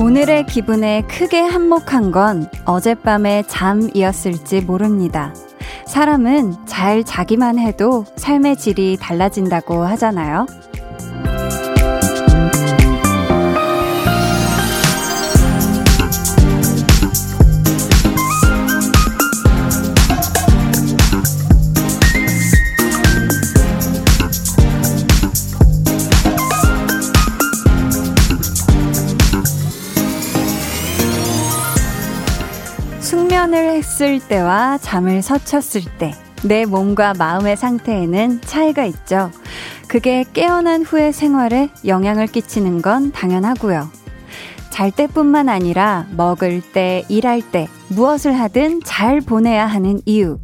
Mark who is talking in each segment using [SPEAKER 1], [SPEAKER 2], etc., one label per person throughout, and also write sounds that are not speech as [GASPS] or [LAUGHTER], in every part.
[SPEAKER 1] 오늘의 기분에 크게 한몫한 건 어젯밤의 잠이었을지 모릅니다. 사람은 잘 자기만 해도 삶의 질이 달라진다고 하잖아요. 했을 때와 잠을 서쳤을 때, 내 몸과 마음의 상태에는 차이가 있죠. 그게 깨어난 후의 생활에 영향을 끼치는 건 당연하고요. 잘 때뿐만 아니라 먹을 때, 일할 때, 무엇을 하든 잘 보내야 하는 이유.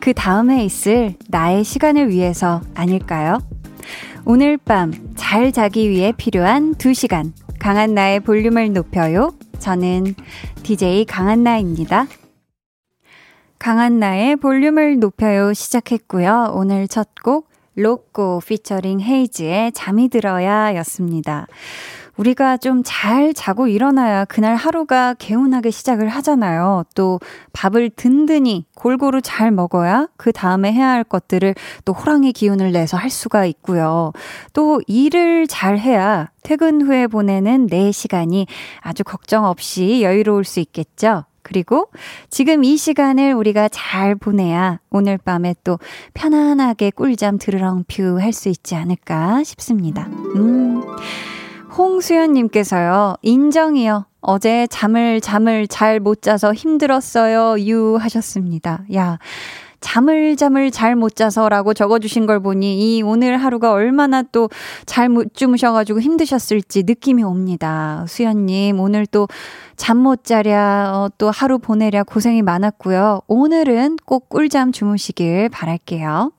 [SPEAKER 1] 그 다음에 있을 나의 시간을 위해서 아닐까요? 오늘 밤 잘 자기 위해 필요한 2시간. 강한 나의 볼륨을 높여요. 저는 DJ 강한나입니다. 강한 나의 볼륨을 높여요 시작했고요. 오늘 첫 곡 로꼬 피처링 헤이즈의 잠이 들어야 였습니다. 우리가 좀 잘 자고 일어나야 그날 하루가 개운하게 시작을 하잖아요. 또 밥을 든든히 골고루 잘 먹어야 그 다음에 해야 할 것들을 또 호랑이 기운을 내서 할 수가 있고요. 또 일을 잘 해야 퇴근 후에 보내는 내 시간이 아주 걱정 없이 여유로울 수 있겠죠. 그리고 지금 이 시간을 우리가 잘 보내야 오늘 밤에 또 편안하게 꿀잠 드르렁퓨 할 수 있지 않을까 싶습니다. 음. 홍수연님께서요, 인정이요. 어제 잠을, 잠을 잘 못 자서 힘들었어요. 유 하셨습니다. 야, 잠을 잠을 잘 못 자서라고 적어주신 걸 보니 이 오늘 하루가 얼마나 또 잘 못 주무셔가지고 힘드셨을지 느낌이 옵니다. 수연님, 오늘 또 잠 못 자랴, 어, 또 하루 보내랴 고생이 많았고요. 오늘은 꼭 꿀잠 주무시길 바랄게요.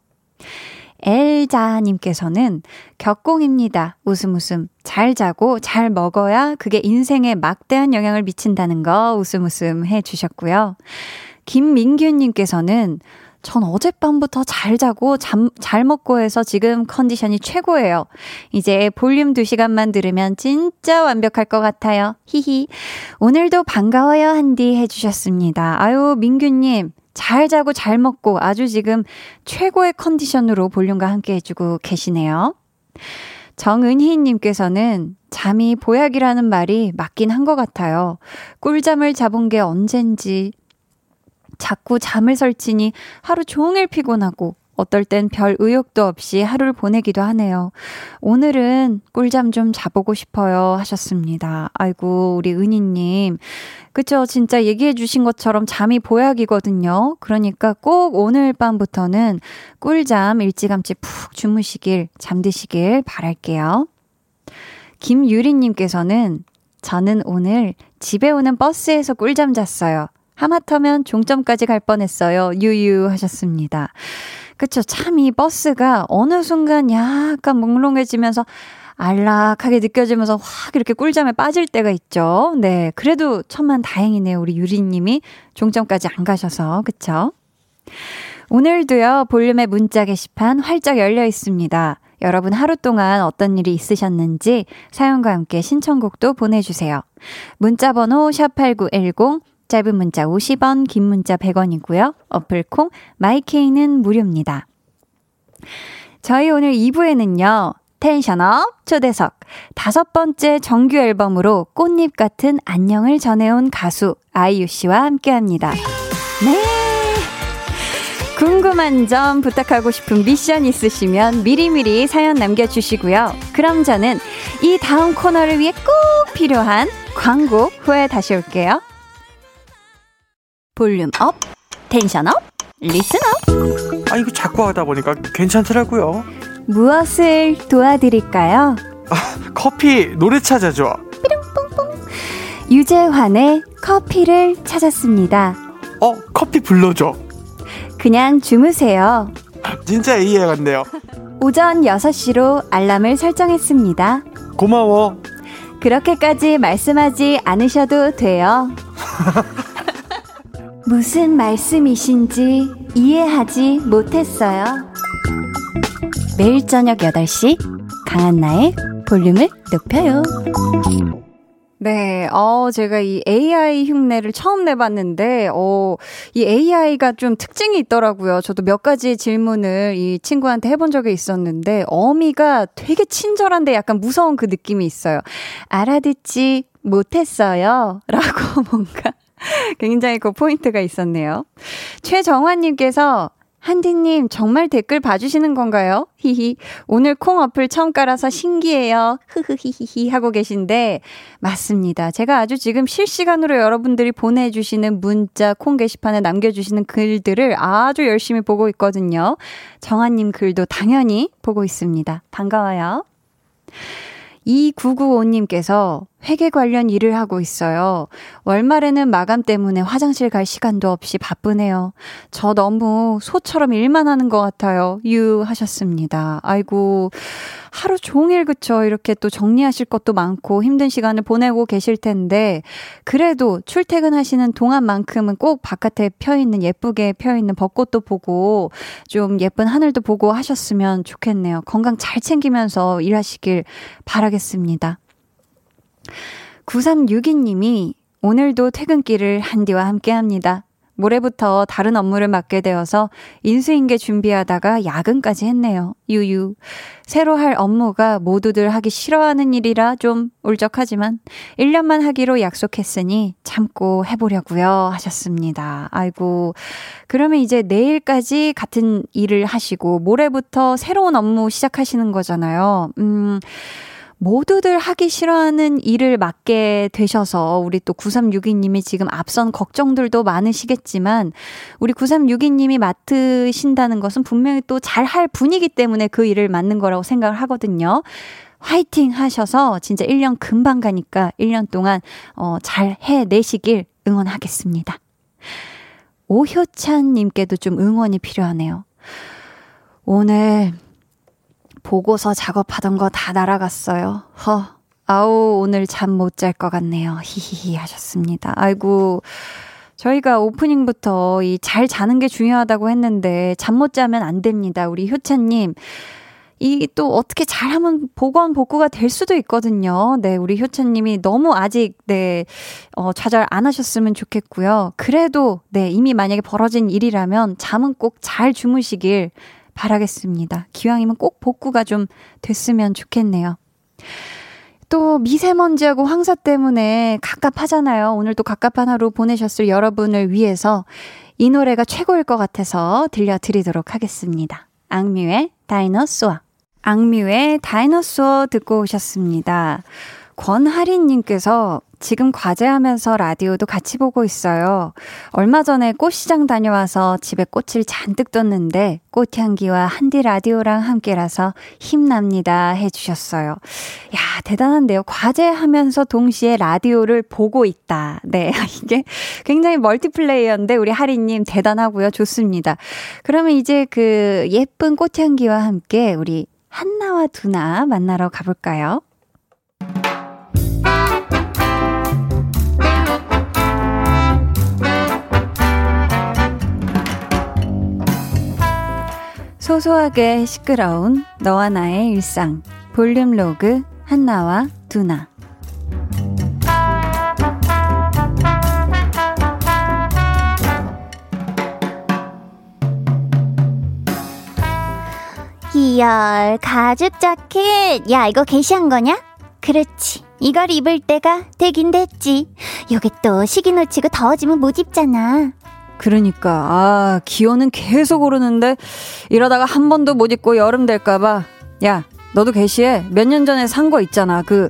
[SPEAKER 1] 엘자님께서는 격공입니다. 웃음 웃음. 잘 자고 잘 먹어야 그게 인생에 막대한 영향을 미친다는 거 웃음 웃음 해 주셨고요. 김민규님께서는 전 어젯밤부터 잘 자고 잠, 잘 먹고 해서 지금 컨디션이 최고예요. 이제 볼륨 2시간만 들으면 진짜 완벽할 것 같아요. 히히. 오늘도 반가워요, 한디 해주셨습니다. 아유, 민규님. 잘 자고 잘 먹고 아주 지금 최고의 컨디션으로 볼륨과 함께 해주고 계시네요. 정은희님께서는 잠이 보약이라는 말이 맞긴 한 것 같아요. 꿀잠을 잡은 게 언젠지 자꾸 잠을 설치니 하루 종일 피곤하고 어떨 땐 별 의욕도 없이 하루를 보내기도 하네요. 오늘은 꿀잠 좀 자보고 싶어요 하셨습니다. 아이고, 우리 은희님. 그쵸. 진짜 얘기해 주신 것처럼 잠이 보약이거든요. 그러니까 꼭 오늘 밤부터는 꿀잠 일찌감치 푹 주무시길, 잠드시길 바랄게요. 김유리님께서는 저는 오늘 집에 오는 버스에서 꿀잠 잤어요. 하마터면 종점까지 갈 뻔했어요. 유유 하셨습니다. 그쵸. 참 이 버스가 어느 순간 약간 몽롱해지면서 안락하게 느껴지면서 확 이렇게 꿀잠에 빠질 때가 있죠. 네. 그래도 천만 다행이네요. 우리 유리님이 종점까지 안 가셔서. 그쵸? 오늘도요, 볼륨의 문자 게시판 활짝 열려 있습니다. 여러분 하루 동안 어떤 일이 있으셨는지 사연과 함께 신청곡도 보내주세요. 문자 번호 샵8910 짧은 문자 50원, 긴 문자 100원이고요. 어플콩 마이케이는 무료입니다. 저희 오늘 2부에는요. 텐션업 초대석 다섯 번째 정규 앨범으로 꽃잎 같은 안녕을 전해온 가수 아이유 씨와 함께 합니다. 네. 궁금한 점 부탁하고 싶은 미션 있으시면 미리미리 사연 남겨주시고요. 그럼 저는 이 다음 코너를 위해 꼭 필요한 광고 후에 다시 올게요. volume up, tension up, listen up.
[SPEAKER 2] 아, 이거 자꾸 하다 보니까 괜찮더라고요.
[SPEAKER 1] 무엇을 도와드릴까요?
[SPEAKER 2] 아, 커피 노래 찾아줘.
[SPEAKER 1] 삐롱뽕뽕. 유재환의 커피를 찾았습니다.
[SPEAKER 2] 어, 커피 불러줘.
[SPEAKER 1] 그냥 주무세요.
[SPEAKER 2] 진짜 이해가 갔네요.
[SPEAKER 1] 오전 6시로 알람을 설정했습니다.
[SPEAKER 2] 고마워.
[SPEAKER 1] 그렇게까지 말씀하지 않으셔도 돼요. [LAUGHS] 무슨 말씀이신지 이해하지 못했어요. 매일 저녁 8시 강한나의 볼륨을 높여요. 네, 어, 제가 이 AI 흉내를 처음 내봤는데, 어, 이 AI가 좀 특징이 있더라고요. 저도 몇 가지 질문을 이 친구한테 해본 적이 있었는데, 어미가 되게 친절한데 약간 무서운 그 느낌이 있어요. 알아듣지 못했어요. [LAUGHS] 라고 뭔가 [LAUGHS] 굉장히 그 포인트가 있었네요. 최정환님께서 한디님, 정말 댓글 봐주시는 건가요? 히히. 오늘 콩 어플 처음 깔아서 신기해요. 흐흐히히히 하고 계신데, 맞습니다. 제가 아주 지금 실시간으로 여러분들이 보내주시는 문자, 콩 게시판에 남겨주시는 글들을 아주 열심히 보고 있거든요. 정한님 글도 당연히 보고 있습니다. 반가워요. 2995님께서 회계 관련 일을 하고 있어요. 월말에는 마감 때문에 화장실 갈 시간도 없이 바쁘네요. 저 너무 소처럼 일만 하는 것 같아요. 유 하셨습니다. 아이고, 하루 종일 그쵸. 이렇게 또 정리하실 것도 많고 힘든 시간을 보내고 계실 텐데, 그래도 출퇴근하시는 동안만큼은 꼭 바깥에 펴 있는 예쁘게 펴 있는 벚꽃도 보고 좀 예쁜 하늘도 보고 하셨으면 좋겠네요. 건강 잘 챙기면서 일하시길 바라겠습니다. 9362님이 오늘도 퇴근길을 한디와 함께 합니다. 모레부터 다른 업무를 맡게 되어서 인수인계 준비하다가 야근까지 했네요. 유유. 새로 할 업무가 모두들 하기 싫어하는 일이라 좀 울적하지만 1년만 하기로 약속했으니 참고 해보려고요. 하셨습니다. 아이고. 그러면 이제 내일까지 같은 일을 하시고 모레부터 새로운 업무 시작하시는 거잖아요. 음. 모두들 하기 싫어하는 일을 맡게 되셔서 우리 또 9362님이 지금 앞선 걱정들도 많으시겠지만 우리 9362님이 맡으신다는 것은 분명히 또 잘 할 분이기 때문에 그 일을 맡는 거라고 생각을 하거든요. 화이팅 하셔서 진짜 1년 금방 가니까 1년 동안 어, 잘 해내시길 응원하겠습니다. 오효찬님께도 좀 응원이 필요하네요. 오늘 보고서 작업하던 거 다 날아갔어요. 허. 아우, 오늘 잠 못 잘 것 같네요. 히히히 하셨습니다. 아이고. 저희가 오프닝부터 이 잘 자는 게 중요하다고 했는데 잠 못 자면 안 됩니다. 우리 효찬님. 이또 어떻게 잘하면 보건 복구가 될 수도 있거든요. 네, 우리 효찬님이 너무 아직 네, 어, 좌절 안 하셨으면 좋겠고요. 그래도 네, 이미 만약에 벌어진 일이라면 잠은 꼭 잘 주무시길 바라겠습니다. 기왕이면 꼭 복구가 좀 됐으면 좋겠네요. 또 미세먼지하고 황사 때문에 갑갑하잖아요. 오늘 도 갑갑한 하루 보내셨을 여러분을 위해서 이 노래가 최고일 것 같아서 들려드리도록 하겠습니다. 악뮤의 다이너소어. 악뮤의 다이너소어 듣고 오셨습니다. 권하린님께서 지금 과제하면서 라디오도 같이 보고 있어요. 얼마 전에 꽃시장 다녀와서 집에 꽃을 잔뜩 뒀는데 꽃향기와 한디 라디오랑 함께라서 힘납니다 해주셨어요. 야, 대단한데요. 과제하면서 동시에 라디오를 보고 있다. 네, [LAUGHS] 이게 굉장히 멀티플레이어인데 우리 하리님 대단하고요. 좋습니다. 그러면 이제 그 예쁜 꽃향기와 함께 우리 한나와 두나 만나러 가볼까요? 소소하게 시끄러운 너와 나의 일상. 볼륨 로그 한나와 두나.
[SPEAKER 3] 이열 가죽 자켓. 야 이거 게시한 거냐? 그렇지. 이걸 입을 때가 되긴 됐지. 요게 또 시기 놓치고 더워지면 못 입잖아
[SPEAKER 1] 그러니까 아 기온은 계속 오르는데 이러다가 한 번도 못 입고 여름 될까봐. 야 너도 게시해. 몇 년 전에 산 거 있잖아. 그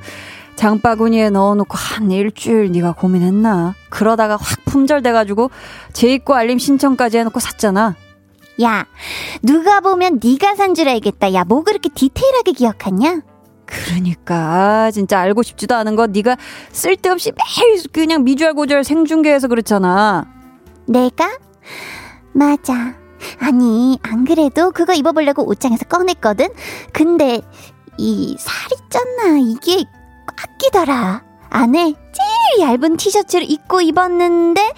[SPEAKER 1] 장바구니에 넣어놓고 한 일주일 네가 고민했나? 그러다가 확 품절돼가지고 재입고 알림 신청까지 해놓고 샀잖아.
[SPEAKER 3] 야 누가 보면 네가 산 줄 알겠다. 야 뭐 그렇게 디테일하게 기억하냐?
[SPEAKER 1] 그러니까 아, 진짜 알고 싶지도 않은 거 네가 쓸데없이 매일 그냥 미주알 고주알 생중계해서 그렇잖아
[SPEAKER 3] 내가? 맞아. 아니, 안 그래도 그거 입어보려고 옷장에서 꺼냈거든? 근데, 이 살이 쪘나? 이게 꽉 끼더라. 안에 제일 얇은 티셔츠를 입고 입었는데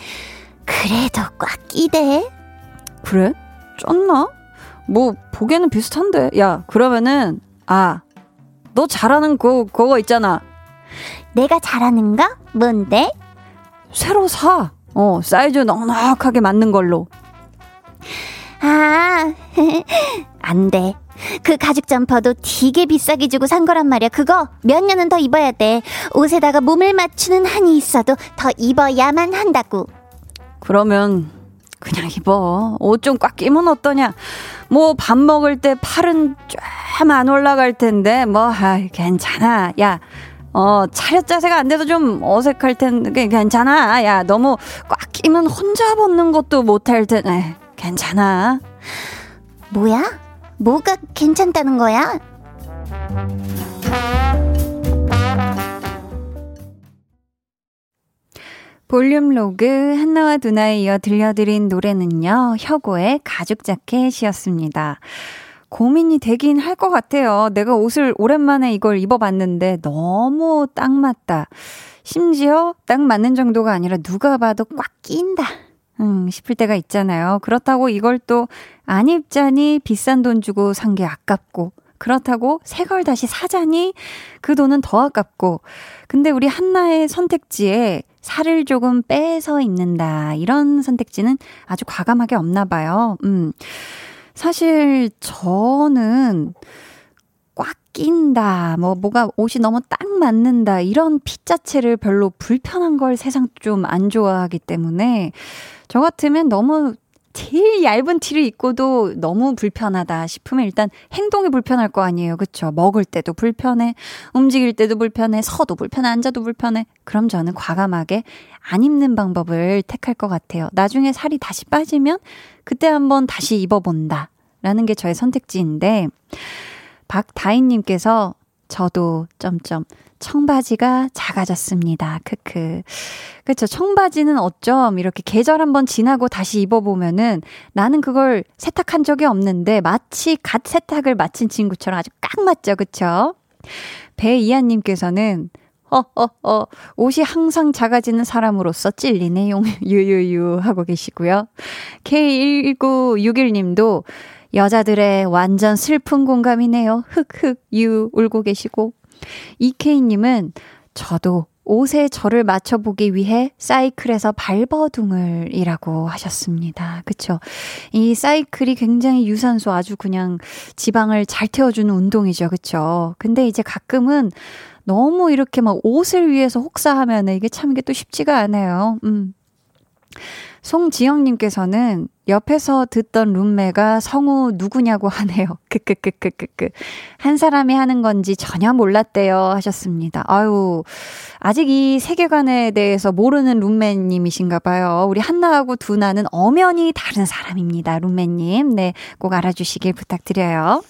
[SPEAKER 3] 그래도 꽉 끼대.
[SPEAKER 1] 그래? 쪘나? 뭐 보기에는 비슷한데. 야, 그러면은 아, 너 잘하는 거 그거 있잖아.
[SPEAKER 3] 내가 잘하는 거? 뭔데?
[SPEAKER 1] 새로 사. 어, 사이즈 넉넉하게 맞는 걸로.
[SPEAKER 3] 아, [LAUGHS] 안 돼. 그 가죽 점퍼도 되게 비싸게 주고 산 거란 말이야. 그거 몇 년은 더 입어야 돼. 옷에다가 몸을 맞추는 한이 있어도 더 입어야만 한다고.
[SPEAKER 1] 그러면 그냥 입어. 옷 좀 꽉 끼면 어떠냐? 뭐 밥 먹을 때 팔은 쫙 안 올라갈 텐데 뭐 아, 괜찮아. 야. 어, 차렷 자세가 안 돼도 좀 어색할 텐데 괜찮아. 야, 너무 꽉 끼면 혼자 벗는 것도 못할 텐데 괜찮아.
[SPEAKER 3] 뭐야? 뭐가 괜찮다는 거야?
[SPEAKER 1] 볼륨 로그 한나와 두나에 이어 들려드린 노래는요, 혁오의 가죽 자켓이었습니다. 고민이 되긴 할 것 같아요. 내가 옷을 오랜만에 이걸 입어봤는데 너무 딱 맞다. 심지어 딱 맞는 정도가 아니라 누가 봐도 꽉 낀다. 음, 싶을 때가 있잖아요. 그렇다고 이걸 또 안 입자니 비싼 돈 주고 산 게 아깝고, 그렇다고 새 걸 다시 사자니 그 돈은 더 아깝고, 근데 우리 한나의 선택지에 살을 조금 빼서 입는다. 이런 선택지는 아주 과감하게 없나 봐요. 음. 사실 저는 꽉 낀다, 뭐, 뭐가 옷이 너무 딱 맞는다, 이런 핏 자체를 별로 불편한 걸 세상 좀 안 좋아하기 때문에, 저 같으면 너무 제일 얇은 티를 입고도 너무 불편하다 싶으면 일단 행동이 불편할 거 아니에요. 그쵸? 먹을 때도 불편해. 움직일 때도 불편해. 서도 불편해. 앉아도 불편해. 그럼 저는 과감하게 안 입는 방법을 택할 것 같아요. 나중에 살이 다시 빠지면 그때 한번 다시 입어본다. 라는 게 저의 선택지인데, 박다인님께서 저도 점점 청바지가 작아졌습니다. 크크. 그렇죠. 청바지는 어쩜 이렇게 계절 한번 지나고 다시 입어보면은 나는 그걸 세탁한 적이 없는데 마치 갓 세탁을 마친 친구처럼 아주 깍 맞죠. 그쵸? 배이한님께서는 어, 어, 어, 옷이 항상 작아지는 사람으로서 찔리네요. [LAUGHS] 유유유 하고 계시고요. K1961님도 여자들의 완전 슬픈 공감이네요. 흑흑 유 울고 계시고 이케이님은 저도 옷에 저를 맞춰보기 위해 사이클에서 발버둥을 이라고 하셨습니다. 그쵸? 이 사이클이 굉장히 유산소 아주 그냥 지방을 잘 태워주는 운동이죠. 그쵸? 근데 이제 가끔은 너무 이렇게 막 옷을 위해서 혹사하면 이게 참 이게 또 쉽지가 않아요. 음. 송지영님께서는 옆에서 듣던 룸메가 성우 누구냐고 하네요. [LAUGHS] 크크크크크크. 한 사람이 하는 건지 전혀 몰랐대요. 하셨습니다. 아유, 아직 이 세계관에 대해서 모르는 룸메님이신가 봐요. 우리 한나하고 두나는 엄연히 다른 사람입니다. 룸메님. 네, 꼭 알아주시길 부탁드려요.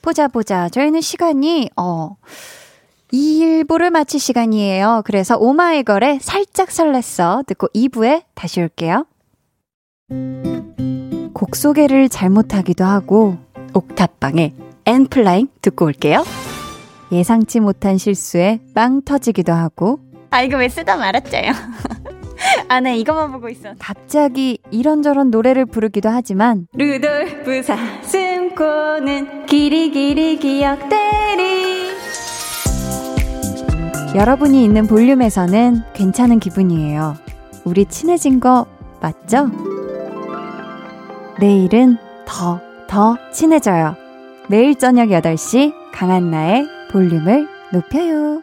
[SPEAKER 1] 보자, 보자. 저희는 시간이, 어, 2일부를 마칠 시간이에요. 그래서 오마이걸의 살짝 설렜어 듣고 2부에 다시 올게요. 곡 소개를 잘못하기도 하고 옥탑방에 엔플라잉 듣고 올게요. 예상치 못한 실수에 빵 터지기도 하고
[SPEAKER 3] 아 이거 왜 쓰다 말았죠요? [LAUGHS] 아, 네, 이것만 보고 있어.
[SPEAKER 1] 갑자기 이런저런 노래를 부르기도 하지만 루돌프 사슴코는 길이 길이 기억되리 여러분이 있는 볼륨에서는 괜찮은 기분이에요. 우리 친해진 거 맞죠? 내일은 더, 더 친해져요. 매일 저녁 8시 강한나의 볼륨을 높여요.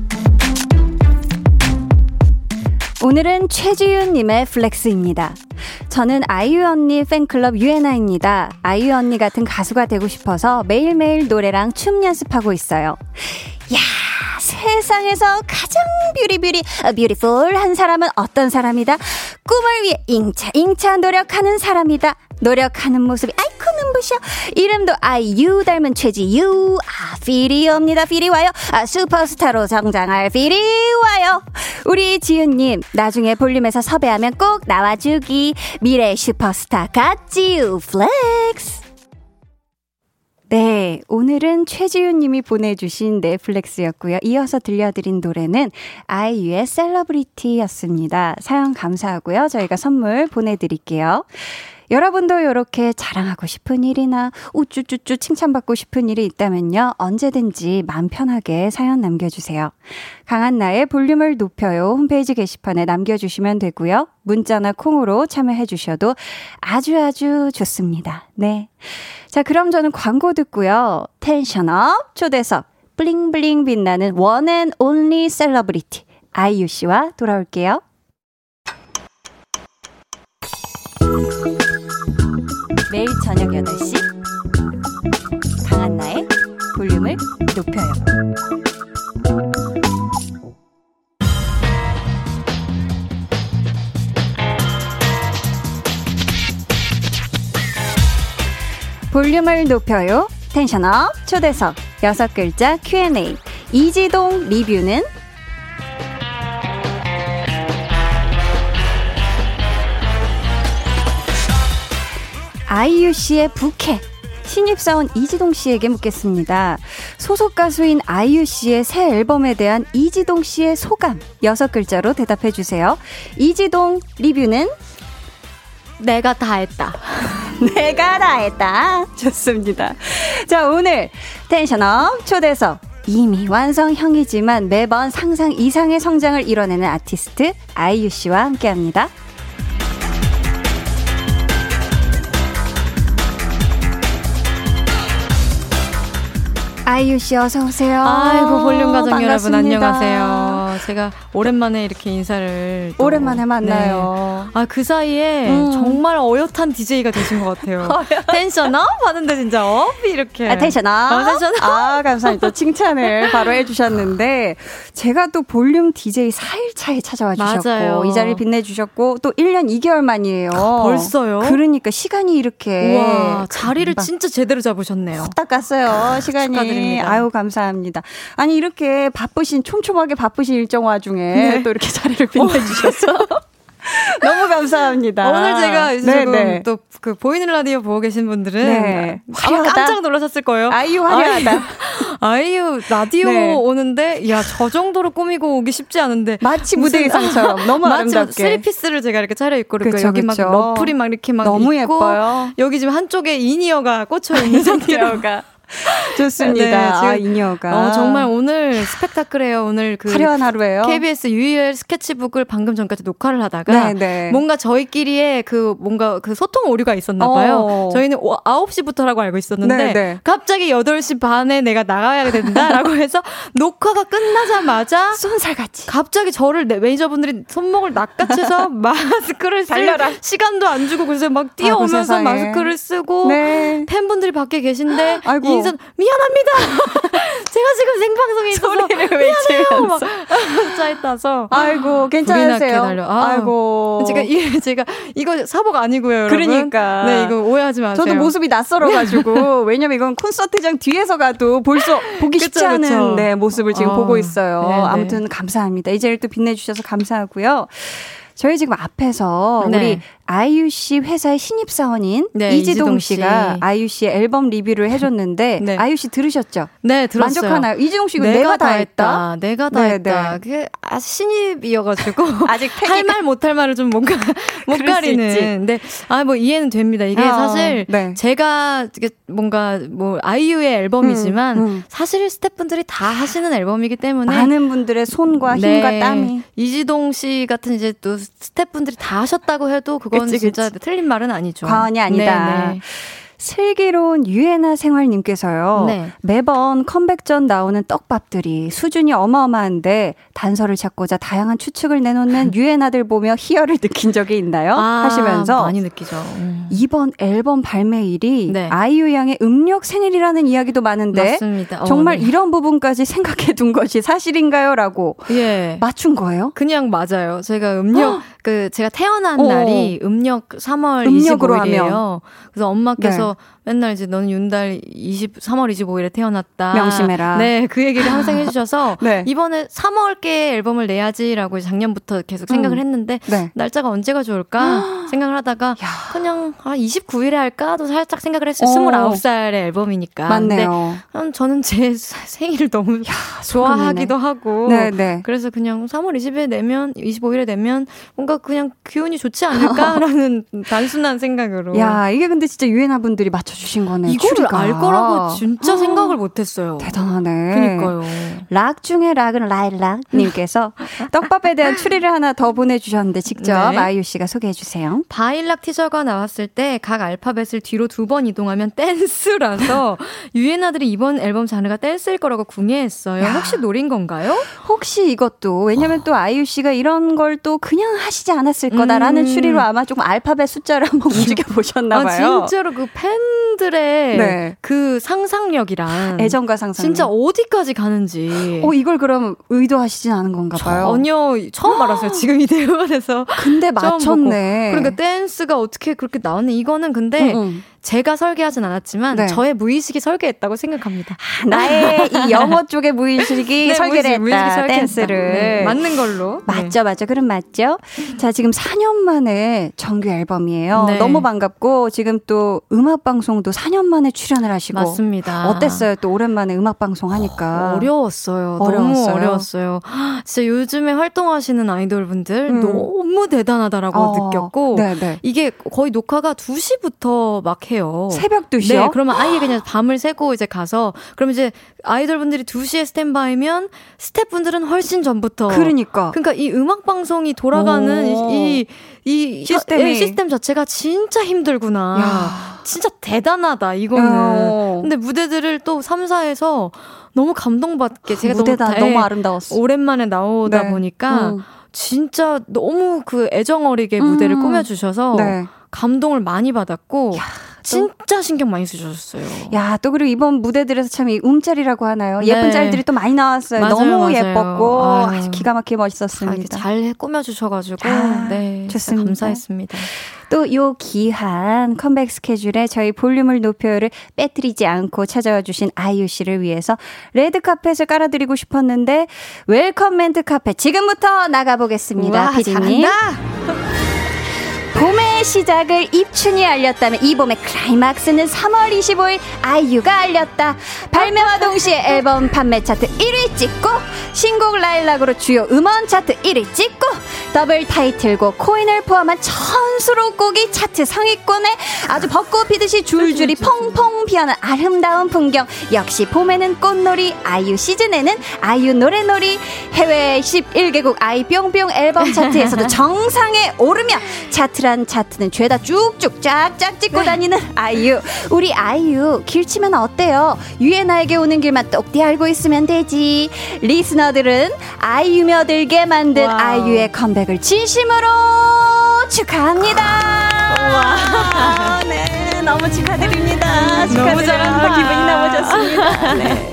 [SPEAKER 1] 오늘은 최지윤님의 flex입니다. 저는 아이유 언니 팬클럽 유애나입니다. 아이유 언니 같은 가수가 되고 싶어서 매일매일 노래랑 춤 연습하고 있어요. 야 세상에서 가장 beauty beauty beautiful 한 사람은 어떤 사람이다? 꿈을 위해 잉차잉차 노력하는 사람이다. 노력하는 모습이 아이코 눈부셔. 이름도 아이유 닮은 최지유. 아 feel이 옵니다. feel이 와요. 아 슈퍼스타로 성장할 feel이 와요. 우리 지윤님 나중에 볼륨에서 섭외하면 꼭 나와주기. 미래 슈퍼스타 갓지유 flex. 네, 오늘은 최지윤 님이 보내주신 내 flex였고요. 이어서 들려드린 노래는 아이유의 Celebrity였습니다. 사연 감사하고요. 저희가 선물 보내드릴게요. 여러분도 이렇게 자랑하고 싶은 일이나 우쭈쭈쭈 칭찬받고 싶은 일이 있다면요. 언제든지 마음 편하게 사연 남겨주세요. 강한나의 볼륨을 높여요. 홈페이지 게시판에 남겨주시면 되고요. 문자나 콩으로 참여해 주셔도 아주 아주 좋습니다. 네. 자, 그럼 저는 광고 듣고요. tension up 초대석 bling bling 빛나는 one and only celebrity 아이유 씨와 돌아올게요. 매일 저녁 8시 강한나의 볼륨을 높여요. 볼륨을 높여요. 텐션업 초대석 여섯 글자 Q&A 이지동 리뷰는 아이유 씨의 부캐. 신입사원 이지동 씨에게 묻겠습니다. 소속 가수인 아이유 씨의 새 앨범에 대한 이지동 씨의 소감 여섯 글자로 대답해 주세요. 이지동 리뷰는
[SPEAKER 4] 내가 다 했다. [LAUGHS]
[SPEAKER 1] 내가 다 했다. 좋습니다. 자, 오늘 텐션업 초대석 이미 완성형이지만 매번 상상 이상의 성장을 이뤄내는 아티스트 아이유 씨와 함께 합니다. 아이유 씨 어서 오세요.
[SPEAKER 4] 아이고 볼륨 가족 반갑습니다. 여러분 안녕하세요. 제가 오랜만에 이렇게 인사를
[SPEAKER 1] 오랜만에 만나요.
[SPEAKER 4] 네. 아 그 사이에 음. 정말 어엿한 DJ가 되신 것 같아요. [LAUGHS] tension up 하는데 진짜 up 이렇게.
[SPEAKER 1] 아, tension up.
[SPEAKER 4] 아, tension up.
[SPEAKER 1] 아 감사합니다. 칭찬을 [LAUGHS] 바로 해주셨는데 제가 또 볼륨 DJ 4일 차에 찾아와 주셨고 맞아요. 이 자리 빛내주셨고 또 1년 2개월 만이에요. 아,
[SPEAKER 4] 벌써요?
[SPEAKER 1] 그러니까 시간이 이렇게
[SPEAKER 4] 와 자리를 진짜 제대로 잡으셨네요.
[SPEAKER 1] 딱 갔어요 시간이. 축하드립니다. 아유, 감사합니다. 아니, 이렇게 바쁘신, 촘촘하게 바쁘신 일정 와중에 네. 또 이렇게 자리를 빛내주셔서. [LAUGHS] 너무 감사합니다.
[SPEAKER 4] 오늘 제가 네, 네. 또그 보이는 라디오 보고 계신 분들은 네. 아마 깜짝 놀라셨을 거예요.
[SPEAKER 1] 아이유 화려하다.
[SPEAKER 4] 아이유, 라디오 네. 오는데 야 저 정도로 꾸미고 오기 쉽지 않은데
[SPEAKER 1] 마치 무대 의상처럼 [LAUGHS] 너무 아름답게
[SPEAKER 4] three-piece를 제가 이렇게 차려입고 그쵸, 여기 그쵸. 막 러플이 막 이렇게 막
[SPEAKER 1] 너무
[SPEAKER 4] 있고
[SPEAKER 1] 예뻐요.
[SPEAKER 4] 여기 지금 한쪽에 in-ear가 꽂혀 있는 [LAUGHS] 상태가 [LAUGHS]
[SPEAKER 1] 좋습니다. 네, 아, 인여가.
[SPEAKER 4] 어, 정말 오늘 스펙타클해요. 오늘 그
[SPEAKER 1] 화려한 하루예요.
[SPEAKER 4] KBS 유일 스케치북을 방금 전까지 녹화를 하다가 네, 네. 뭔가 저희끼리의 그 뭔가 그 소통 오류가 있었나 봐요. 어. 저희는 9시부터라고 알고 있었는데 네, 네. 갑자기 8시 반에 내가 나가야 된다라고 해서 [LAUGHS] 녹화가 끝나자마자
[SPEAKER 1] 쏜살같이
[SPEAKER 4] 갑자기 저를 매니저분들이 손목을 낚아채서 [LAUGHS] 마스크를 쓸 달려라. 시간도 안 주고 그래서 막 뛰어오면서 아 마스크를 쓰고 네. 팬분들이 밖에 계신데 아이고. 인선 미안합니다. [LAUGHS] 제가 지금 생방송에 있어서 소리를 외치면서 [LAUGHS] 짜릿해서
[SPEAKER 1] 아이고 괜찮으세요?
[SPEAKER 4] 아, 이고 제가 이 제가 이거 사복 아니고요, 여러분.
[SPEAKER 1] 그러니까
[SPEAKER 4] 네 이거 오해하지 마세요.
[SPEAKER 1] 저도 모습이 낯설어가지고 [LAUGHS] 왜냐면 이건 콘서트장 뒤에서 가도 볼 수 보기 쉽지 그쵸, 않은 그쵸. 네, 모습을 지금 어, 보고 있어요. 네네. 아무튼 감사합니다. 이 자리를 또 빛내주셔서 감사하고요. 저희 지금 앞에서 네. 우리 아이유 씨 회사의 신입 사원인 네, 이지동, 이지동 씨가 아이유 씨의 앨범 리뷰를 해줬는데 [LAUGHS] 네. 아이유 씨 들으셨죠?
[SPEAKER 4] 네, 들었어요.
[SPEAKER 1] 만족하나요? 이지동 씨 이거 내가, 내가 다, 다 했다. 했다.
[SPEAKER 4] 내가 다 네, 했다. 네. 그게 아 신입이어가지고 [LAUGHS] 아직 할 말 못할 말을 좀 뭔가 [LAUGHS] 못 가리는. 근데 아뭐 이해는 됩니다. 이게 어, 사실 네. 제가 뭔가 뭐 아이유의 앨범이지만 음, 음. 사실 스태프분들이 다 하시는 앨범이기 때문에
[SPEAKER 1] 많은 분들의 손과 힘과 네. 땀이
[SPEAKER 4] 이지동 씨 같은 이제 또 스태프분들이 다 하셨다고 해도 그건 그치, 진짜 그치. 틀린 말은 아니죠.
[SPEAKER 1] 과언이 아니다. 네네. 슬기로운 유해나 생활님께서요. 네. 매번 컴백 전 나오는 떡밥들이 수준이 어마어마한데 단서를 찾고자 다양한 추측을 내놓는 [LAUGHS] 유해나들 보며 희열을 느낀 적이 있나요? 아, 하시면서
[SPEAKER 4] 많이 느끼죠.
[SPEAKER 1] 음. 이번 앨범 발매일이 네. 아이유 양의 음력 생일이라는 이야기도 많은데 맞습니다. 어, 정말 네. 이런 부분까지 생각해 둔 것이 사실인가요?라고 예. 맞춘 거예요?
[SPEAKER 4] 그냥 맞아요. 제가 음력 [GASPS] 그 제가 태어난 어. 날이 음력 3월 25일이에요. 그래서 엄마께서 네. 맨날 이제 너는 윤달 20 3월 25일에 태어났다.
[SPEAKER 1] 명심해라.
[SPEAKER 4] 네, 그 얘기를 항상 [LAUGHS] 해주셔서 네. 이번에 3월께 앨범을 내야지라고 작년부터 계속 생각을 음. 했는데 네. 날짜가 언제가 좋을까 [GASPS] 생각을 하다가 야. 그냥 아 29일에 할까도 살짝 생각을 했어요. 어. 29살의 앨범이니까.
[SPEAKER 1] 맞네요.
[SPEAKER 4] 근데 저는 제 생일을 너무 야, [LAUGHS] 좋아하기도 하고. 네네. 네. 그래서 그냥 3월 20일에 내면 25일에 내면 뭔가 그냥 기운이 좋지 않을까라는 [LAUGHS] 단순한 생각으로.
[SPEAKER 1] 야 이게 근데 진짜 유엔아 분들 이 맞춰 맞춰주신 거네요.
[SPEAKER 4] 이거를 추리가. 알 거라고 진짜 생각을 못했어요.
[SPEAKER 1] 대단하네.
[SPEAKER 4] 그니까요.
[SPEAKER 1] 락 중에 락은 라일락님께서 [LAUGHS] 떡밥에 대한 추리를 하나 더 보내주셨는데 직접 네. 아이유 씨가 소개해 주세요.
[SPEAKER 4] 바일락 티저가 나왔을 때 각 알파벳을 뒤로 두 번 이동하면 댄스라서 [LAUGHS] 유엔아들이 이번 앨범 장르가 댄스일 거라고 궁예했어요. 야. 혹시 노린 건가요?
[SPEAKER 1] 혹시 이것도 왜냐면 또 아이유 씨가 이런 걸 또 그냥 하시지 않았을 거다라는 음. 추리로 아마 조금 알파벳 숫자를 한번 움직여 보셨나 봐요.
[SPEAKER 4] 아, 진짜로 그팬 팬들의 네. 그 상상력이랑
[SPEAKER 1] 애정과 상상
[SPEAKER 4] 진짜 어디까지 가는지.
[SPEAKER 1] 어 이걸 그럼 의도하시진 않은 건가 봐요.
[SPEAKER 4] 전혀 처음 알았어요. 지금 이 대화에서.
[SPEAKER 1] 근데 맞췄네.
[SPEAKER 4] 그러니까 댄스가 어떻게 그렇게 나왔네. 이거는 근데 응, 응. 제가 설계하진 않았지만 네. 저의 무의식이 설계했다고 생각합니다.
[SPEAKER 1] 아, 나의 이 영어 [LAUGHS] 쪽의 무의식이 네, 설계를 무의식, 했다. 무의식이 댄스를. 네,
[SPEAKER 4] 맞는 걸로.
[SPEAKER 1] 맞죠, 네. 맞죠. 그럼 맞죠. 자, 지금 4년 만에 정규 앨범이에요. 네. 너무 반갑고 지금 또 음악 방송도 4년 만에 출연을 하시고
[SPEAKER 4] 맞습니다.
[SPEAKER 1] 어땠어요? 또 오랜만에 음악 방송 하니까.
[SPEAKER 4] 어 려웠어요. 어려웠어요. 너무 어려웠어요. [GASPS] 진짜 요즘에 활동하시는 아이돌 분들 음. 너무 대단하다라고 어, 느꼈고 네네. 이게 거의 녹화가 2시부터 막 해요.
[SPEAKER 1] 새벽 2시요?
[SPEAKER 4] 네, 그러면 아예 그냥 밤을 새고 이제 가서 그럼 이제 아이돌 분들이 2시에 스탠바이면 스태프분들은 훨씬 전부터
[SPEAKER 1] 그러니까
[SPEAKER 4] 그러니까 이 음악 방송이 돌아가는 이, 이, 시스템이 예, 시스템 자체가 진짜 힘들구나. 야. 진짜 대단하다 이거는. 어. 근데 무대들을 또 3, 4에서 너무 감동받게 제가
[SPEAKER 1] 무대다 너무, 너무 아름다웠어.
[SPEAKER 4] 오랜만에 나오다 네. 보니까 음. 진짜 너무 그 애정 어리게 무대를 음. 꾸며주셔서 네. 감동을 많이 받았고. 야. 진짜 신경 많이 쓰셨어요.
[SPEAKER 1] 야, 또 그리고 이번 무대들에서 참 이 움짤이라고 하나요? 네. 예쁜 짤들이 또 많이 나왔어요. 맞아요, 너무 맞아요. 예뻤고 아유, 아주 기가 막히게 멋있었습니다.
[SPEAKER 4] 잘 꾸며 주셔가지고 아, 네, 좋습니다. 감사했습니다.
[SPEAKER 1] 또 요 귀한 컴백 스케줄에 저희 볼륨을 높여요를 빼뜨리지 않고 찾아와 주신 아이유 씨를 위해서 레드 카펫을 깔아드리고 싶었는데 welcome 멘트 카펫 지금부터 나가보겠습니다. 피디님. 봄의 시작을 입춘이 알렸다면 이 봄의 클라이막스는 3월 25일 아이유가 알렸다. 발매와 동시에 앨범 판매 차트 1위 찍고 신곡 라일락으로 주요 음원 차트 1위 찍고 더블 타이틀곡 코인을 포함한 전 수록곡이 차트 상위권에 아주 벚꽃 피듯이 줄줄이 펑펑 피어난 아름다운 풍경 역시 봄에는 꽃놀이 아이유 시즌에는 아이유 노래놀이 해외 11개국 아이 뿅뿅 앨범 차트에서도 [LAUGHS] 정상에 오르며 차트란 차트 는 죄다 쭉쭉 쫙쫙 찍고 네. 다니는 아이유 우리 아이유 길치면 어때요 유애나에게 오는 길만 똑띠 알고 있으면 되지 listener들은 아이유며 들게 만든 wow. 아이유의 컴백 컴백을 진심으로 축하합니다. 와, 네, 너무 축하드립니다. 축하드려요. 너무 잘한다. 기분이 너무 좋습니다. 네.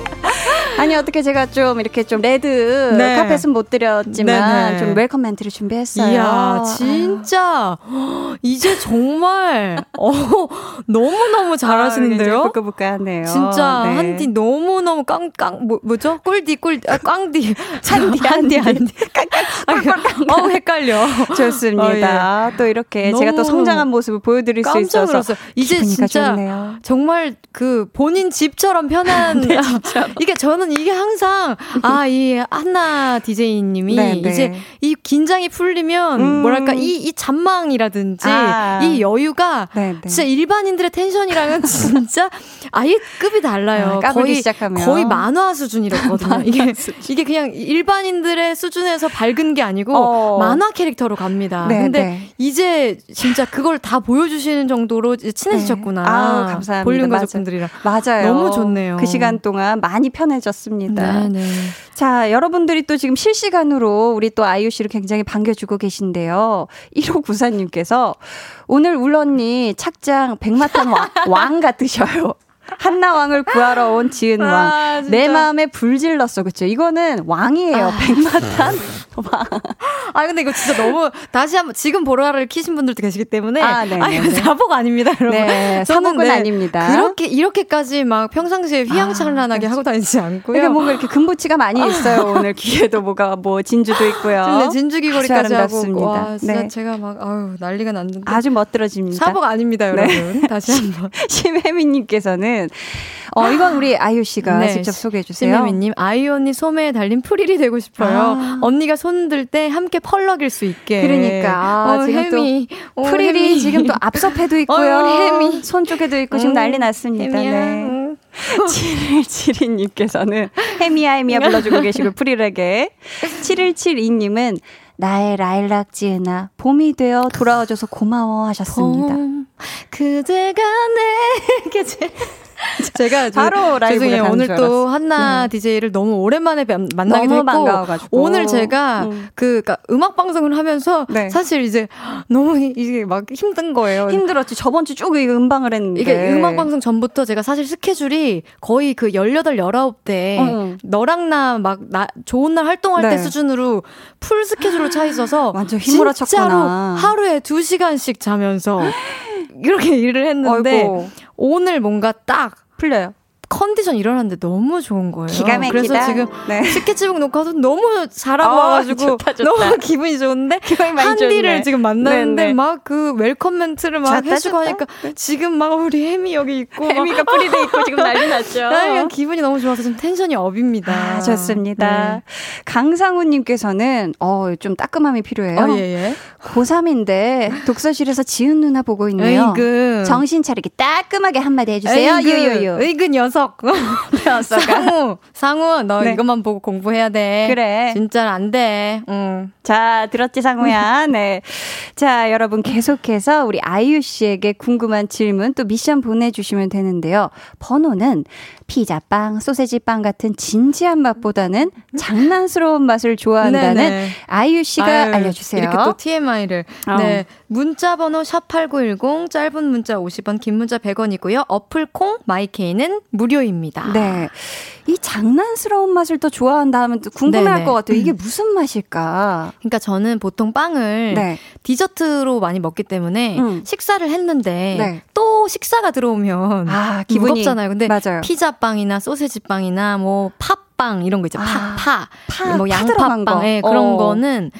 [SPEAKER 1] 아니 어떻게 제가 좀 이렇게 좀 레드 네. 카펫은 못 드렸지만 네네. 좀 welcome 멘트를 준비했어요.
[SPEAKER 4] 이야 진짜 [GASPS] 이제 정말 [LAUGHS] 어, 너무 너무 잘하시는데요.
[SPEAKER 1] 아, 부끄부끄하네요.
[SPEAKER 4] 진짜 네. 한디 너무 너무 깡깡 뭐 뭐죠? 꿀디 꿀 아, 꽝디 [LAUGHS] 한디 한디 한디 깡깡 어 헷갈려. [LAUGHS]
[SPEAKER 1] 좋습니다. 어, 예. 또 이렇게 제가 또 성장한 모습을 보여드릴 수 있어서 놀랐어요.
[SPEAKER 4] 이제 진짜 좋네요. 정말 그 본인 집처럼 편한 네, 이게 저는 저는 이게 항상 아 [LAUGHS] 이 한나 디제이님이 네, 네. 이제 이 긴장이 풀리면 음. 뭐랄까 이 이 잔망이라든지 아. 이 여유가 네, 네. 진짜 일반인들의 텐션이랑은 [LAUGHS] 진짜 아예 급이 달라요.
[SPEAKER 1] 아, 거의 시작하면.
[SPEAKER 4] 거의 만화 수준이랬거든요. [LAUGHS] 이게 수준. 이게 그냥 일반인들의 수준에서 밝은 게 아니고 어. 만화 캐릭터로 갑니다. 네, 근데 네. 이제 진짜 그걸 다 보여주시는 정도로 친해지셨구나. 네.
[SPEAKER 1] 아 감사합니다.
[SPEAKER 4] 볼륨 가족분들이랑
[SPEAKER 1] 맞아요.
[SPEAKER 4] 너무 좋네요.
[SPEAKER 1] 그 시간 동안 많이 편해졌 습니다. 네, 네. 자, 여러분들이 또 지금 실시간으로 우리 또 아이유 씨를 굉장히 반겨주고 계신데요. 1호 구사님께서 오늘 울 언니 착장 백마탄 왕, [LAUGHS] 왕 같으셔요. 한나왕을 구하러 온 지은 왕. 아, 내 마음에 불질렀어. 그쵸? 이거는 왕이에요. 아. 백마탄 왕.
[SPEAKER 4] 아, 근데 이거 진짜 너무 다시 한 번 지금 보라를 키신 분들도 계시기 때문에. 아, 네. 아, 이거 사복 아닙니다, 여러분.
[SPEAKER 1] 네, 사복은 네, 아닙니다.
[SPEAKER 4] 그렇게, 이렇게까지 막 평상시에 휘황찬란하게 아, 하고 다니지 않고요.
[SPEAKER 1] 이게 뭔가 이렇게 금부치가 많이 있어요. 오늘 귀에도 뭐가 뭐 진주도 있고요.
[SPEAKER 4] 근데 진주 귀걸이까지 하고. 와, 진짜 네. 제가 막, 아유, 난리가 났는데.
[SPEAKER 1] 아주 멋들어집니다.
[SPEAKER 4] 사복 아닙니다, 네. 여러분. 네. 다시 한 번. [LAUGHS]
[SPEAKER 1] 심혜민님께서는 어, 이건 우리 아이유 씨가 네, 직접 소개해 주세요.
[SPEAKER 4] 심혜미님, 아이유 언니 소매에 달린 프릴이 되고 싶어요. 아. 언니가 손들 때 함께 펄럭일 수 있게.
[SPEAKER 1] 그러니까. 아, 어, 지금 혜미. 또 프릴이 혜미. 지금 또 앞섭에도 있고요. 어. 손 쪽에도 있고 음, 지금 난리 났습니다. 혜미야. 네. 7172님께서는 혜미야 혜미야 불러주고 계시고 프릴에게 7172님은 나의 라일락 지은아 봄이 되어 돌아와줘서 고마워 하셨습니다. 봄,
[SPEAKER 4] 그대가 내게 제 [LAUGHS] 제가
[SPEAKER 1] 바로
[SPEAKER 4] 죄송해요. 오늘 또 한나 음. DJ를 너무 오랜만에 만나게 됐고 반가워가지고. 오늘 제가 음. 그 그러니까 음악 방송을 하면서 네. 사실 이제 [GASPS] 너무 이게 막 힘든 거예요.
[SPEAKER 1] 힘들었지. 저번 주 쭉 음방을 했는데
[SPEAKER 4] 이게 음악 방송 전부터 제가 사실 스케줄이 거의 그 18, 19대 어. 너랑 나 막 나 좋은 날 활동할 네. 때 수준으로 풀 스케줄로 차 있어서 [GASPS]
[SPEAKER 1] 완전 힘으로 쳤구나.
[SPEAKER 4] 하루에 2시간씩 자면서 [GASPS] 이렇게 [LAUGHS] 일을 했는데 어이구. 오늘 뭔가 딱
[SPEAKER 1] 풀려요.
[SPEAKER 4] 컨디션 일어났는데 너무 좋은 거예요.
[SPEAKER 1] 기가 막히다.
[SPEAKER 4] 그래서 지금 네. 스케치북 놓고 와서 너무 잘하고 어, 와가지고 좋다, 좋다. 너무 [LAUGHS] 기분이 좋은데 [LAUGHS] 한디를 지금 만났는데 막 그 welcome 멘트를 막 좋다, 해주고 하니까 지금 막 우리 혜미 여기 있고
[SPEAKER 1] 혜미가 뿌리돼 있고 지금 난리 났죠.
[SPEAKER 4] 아, 기분이 너무 좋아서 좀 텐션이 up입니다.
[SPEAKER 1] 아, 좋습니다. 네. 강상우님께서는 어, 좀 따끔함이 필요해요. 어, 예, 예. 고3인데 독서실에서 지은 누나 보고 있네요. 으이그. 정신 차리게 따끔하게 한마디 해주세요. 유유유.
[SPEAKER 4] 으이그 녀석. [LAUGHS] 녀석. 녀석. 상우, 상우, 너 네. 이것만 보고 공부해야 돼.
[SPEAKER 1] 그래.
[SPEAKER 4] 진짜 안 돼. 응.
[SPEAKER 1] 자, 들었지, 상우야. [LAUGHS] 네. 자, 여러분 계속해서 우리 아이유 씨에게 궁금한 질문 또 미션 보내주시면 되는데요. 번호는 피자 빵, 소세지 빵 같은 진지한 맛보다는 장난스러운 맛을 좋아한다는 네네. 아이유 씨가 아유, 알려주세요.
[SPEAKER 4] 이렇게 또 TMI를. 어. 네. 문자 번호 샵8910 짧은 문자 50원, 긴 문자 100원이고요. 어플 콩 마이케이는 무료입니다.
[SPEAKER 1] 네. 이 장난스러운 맛을 또 좋아한다 하면 또 궁금해할 것 같아요. 이게 무슨 맛일까?
[SPEAKER 4] 그러니까 저는 보통 빵을 네. 디저트로 많이 먹기 때문에 음. 식사를 했는데 네. 또 식사가 들어오면 아, 기분이 무겁잖아요. 근데 맞아요. 피자 빵이나 소세지빵이나 뭐 팥빵 이런 거 있죠. 아, 파, 파, 뭐 양파빵, 네, 그런 어. 거는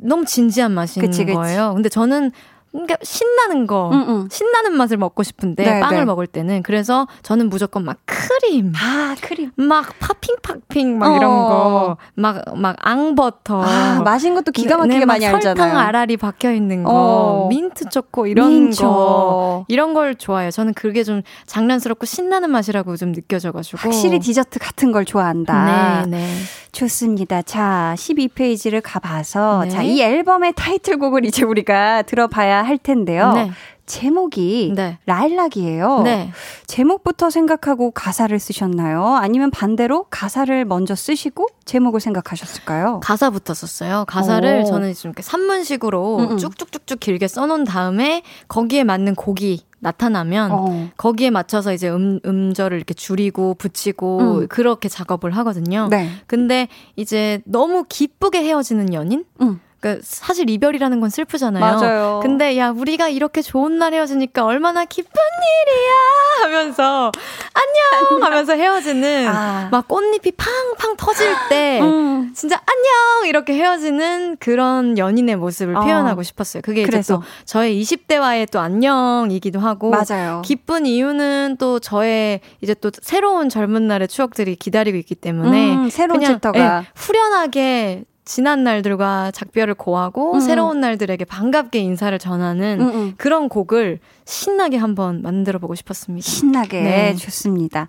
[SPEAKER 4] 너무 진지한 맛인 그치, 그치. 거예요. 근데 저는 그러니까 신나는 거, 음, 음. 신나는 맛을 먹고 싶은데 네, 빵을 네. 먹을 때는 그래서 저는 무조건 막 크림,
[SPEAKER 1] 아 크림,
[SPEAKER 4] 막 popping popping 막 어. 이런 거, 막 막 앙버터,
[SPEAKER 1] 아, 마신 것도 기가 막히게 네, 네 많이 알잖아요.
[SPEAKER 4] 설탕 알알이 박혀 있는 거, 어. 민트 초코 이런 민초. 거, 이런 걸 좋아해요. 저는 그게 좀 장난스럽고 신나는 맛이라고 좀 느껴져가지고
[SPEAKER 1] 확실히 디저트 같은 걸 좋아한다. 네, 네. 좋습니다. 자, 12 페이지를 가봐서 네. 자, 이 앨범의 타이틀곡을 이제 우리가 들어봐야 할 텐데요. 네. 제목이 네. 라일락이에요. 네. 제목부터 생각하고 가사를 쓰셨나요? 아니면 반대로 가사를 먼저 쓰시고 제목을 생각하셨을까요?
[SPEAKER 4] 가사부터 썼어요. 가사를 오. 저는 좀 이렇게 산문식으로 음음. 쭉쭉쭉쭉 길게 써놓은 다음에 거기에 맞는 곡이 나타나면 어. 거기에 맞춰서 이제 음, 음절을 이렇게 줄이고 붙이고 음. 그렇게 작업을 하거든요. 네. 근데 이제 너무 기쁘게 헤어지는 연인? 음. 그러니까 사실 이별이라는 건 슬프잖아요.
[SPEAKER 1] 맞아요.
[SPEAKER 4] 근데 야 우리가 이렇게 좋은 날 헤어지니까 얼마나 기쁜 일이야 하면서 안녕 하면서 헤어지는 아. 막 꽃잎이 팡팡 터질 때 음. 진짜 안녕 이렇게 헤어지는 그런 연인의 모습을 어. 표현하고 싶었어요. 그게 이제 그래서. 또 저의 20대와의 또 안녕이기도 하고
[SPEAKER 1] 맞아요.
[SPEAKER 4] 기쁜 이유는 또 저의 이제 또 새로운 젊은 날의 추억들이 기다리고 있기 때문에
[SPEAKER 1] 음, 새로운 그냥, 챕터가 네,
[SPEAKER 4] 후련하게 지난 날들과 작별을 고하고 음. 새로운 날들에게 반갑게 인사를 전하는 음, 음. 그런 곡을 신나게 한번 만들어 보고 싶었습니다.
[SPEAKER 1] 신나게 네. 좋습니다.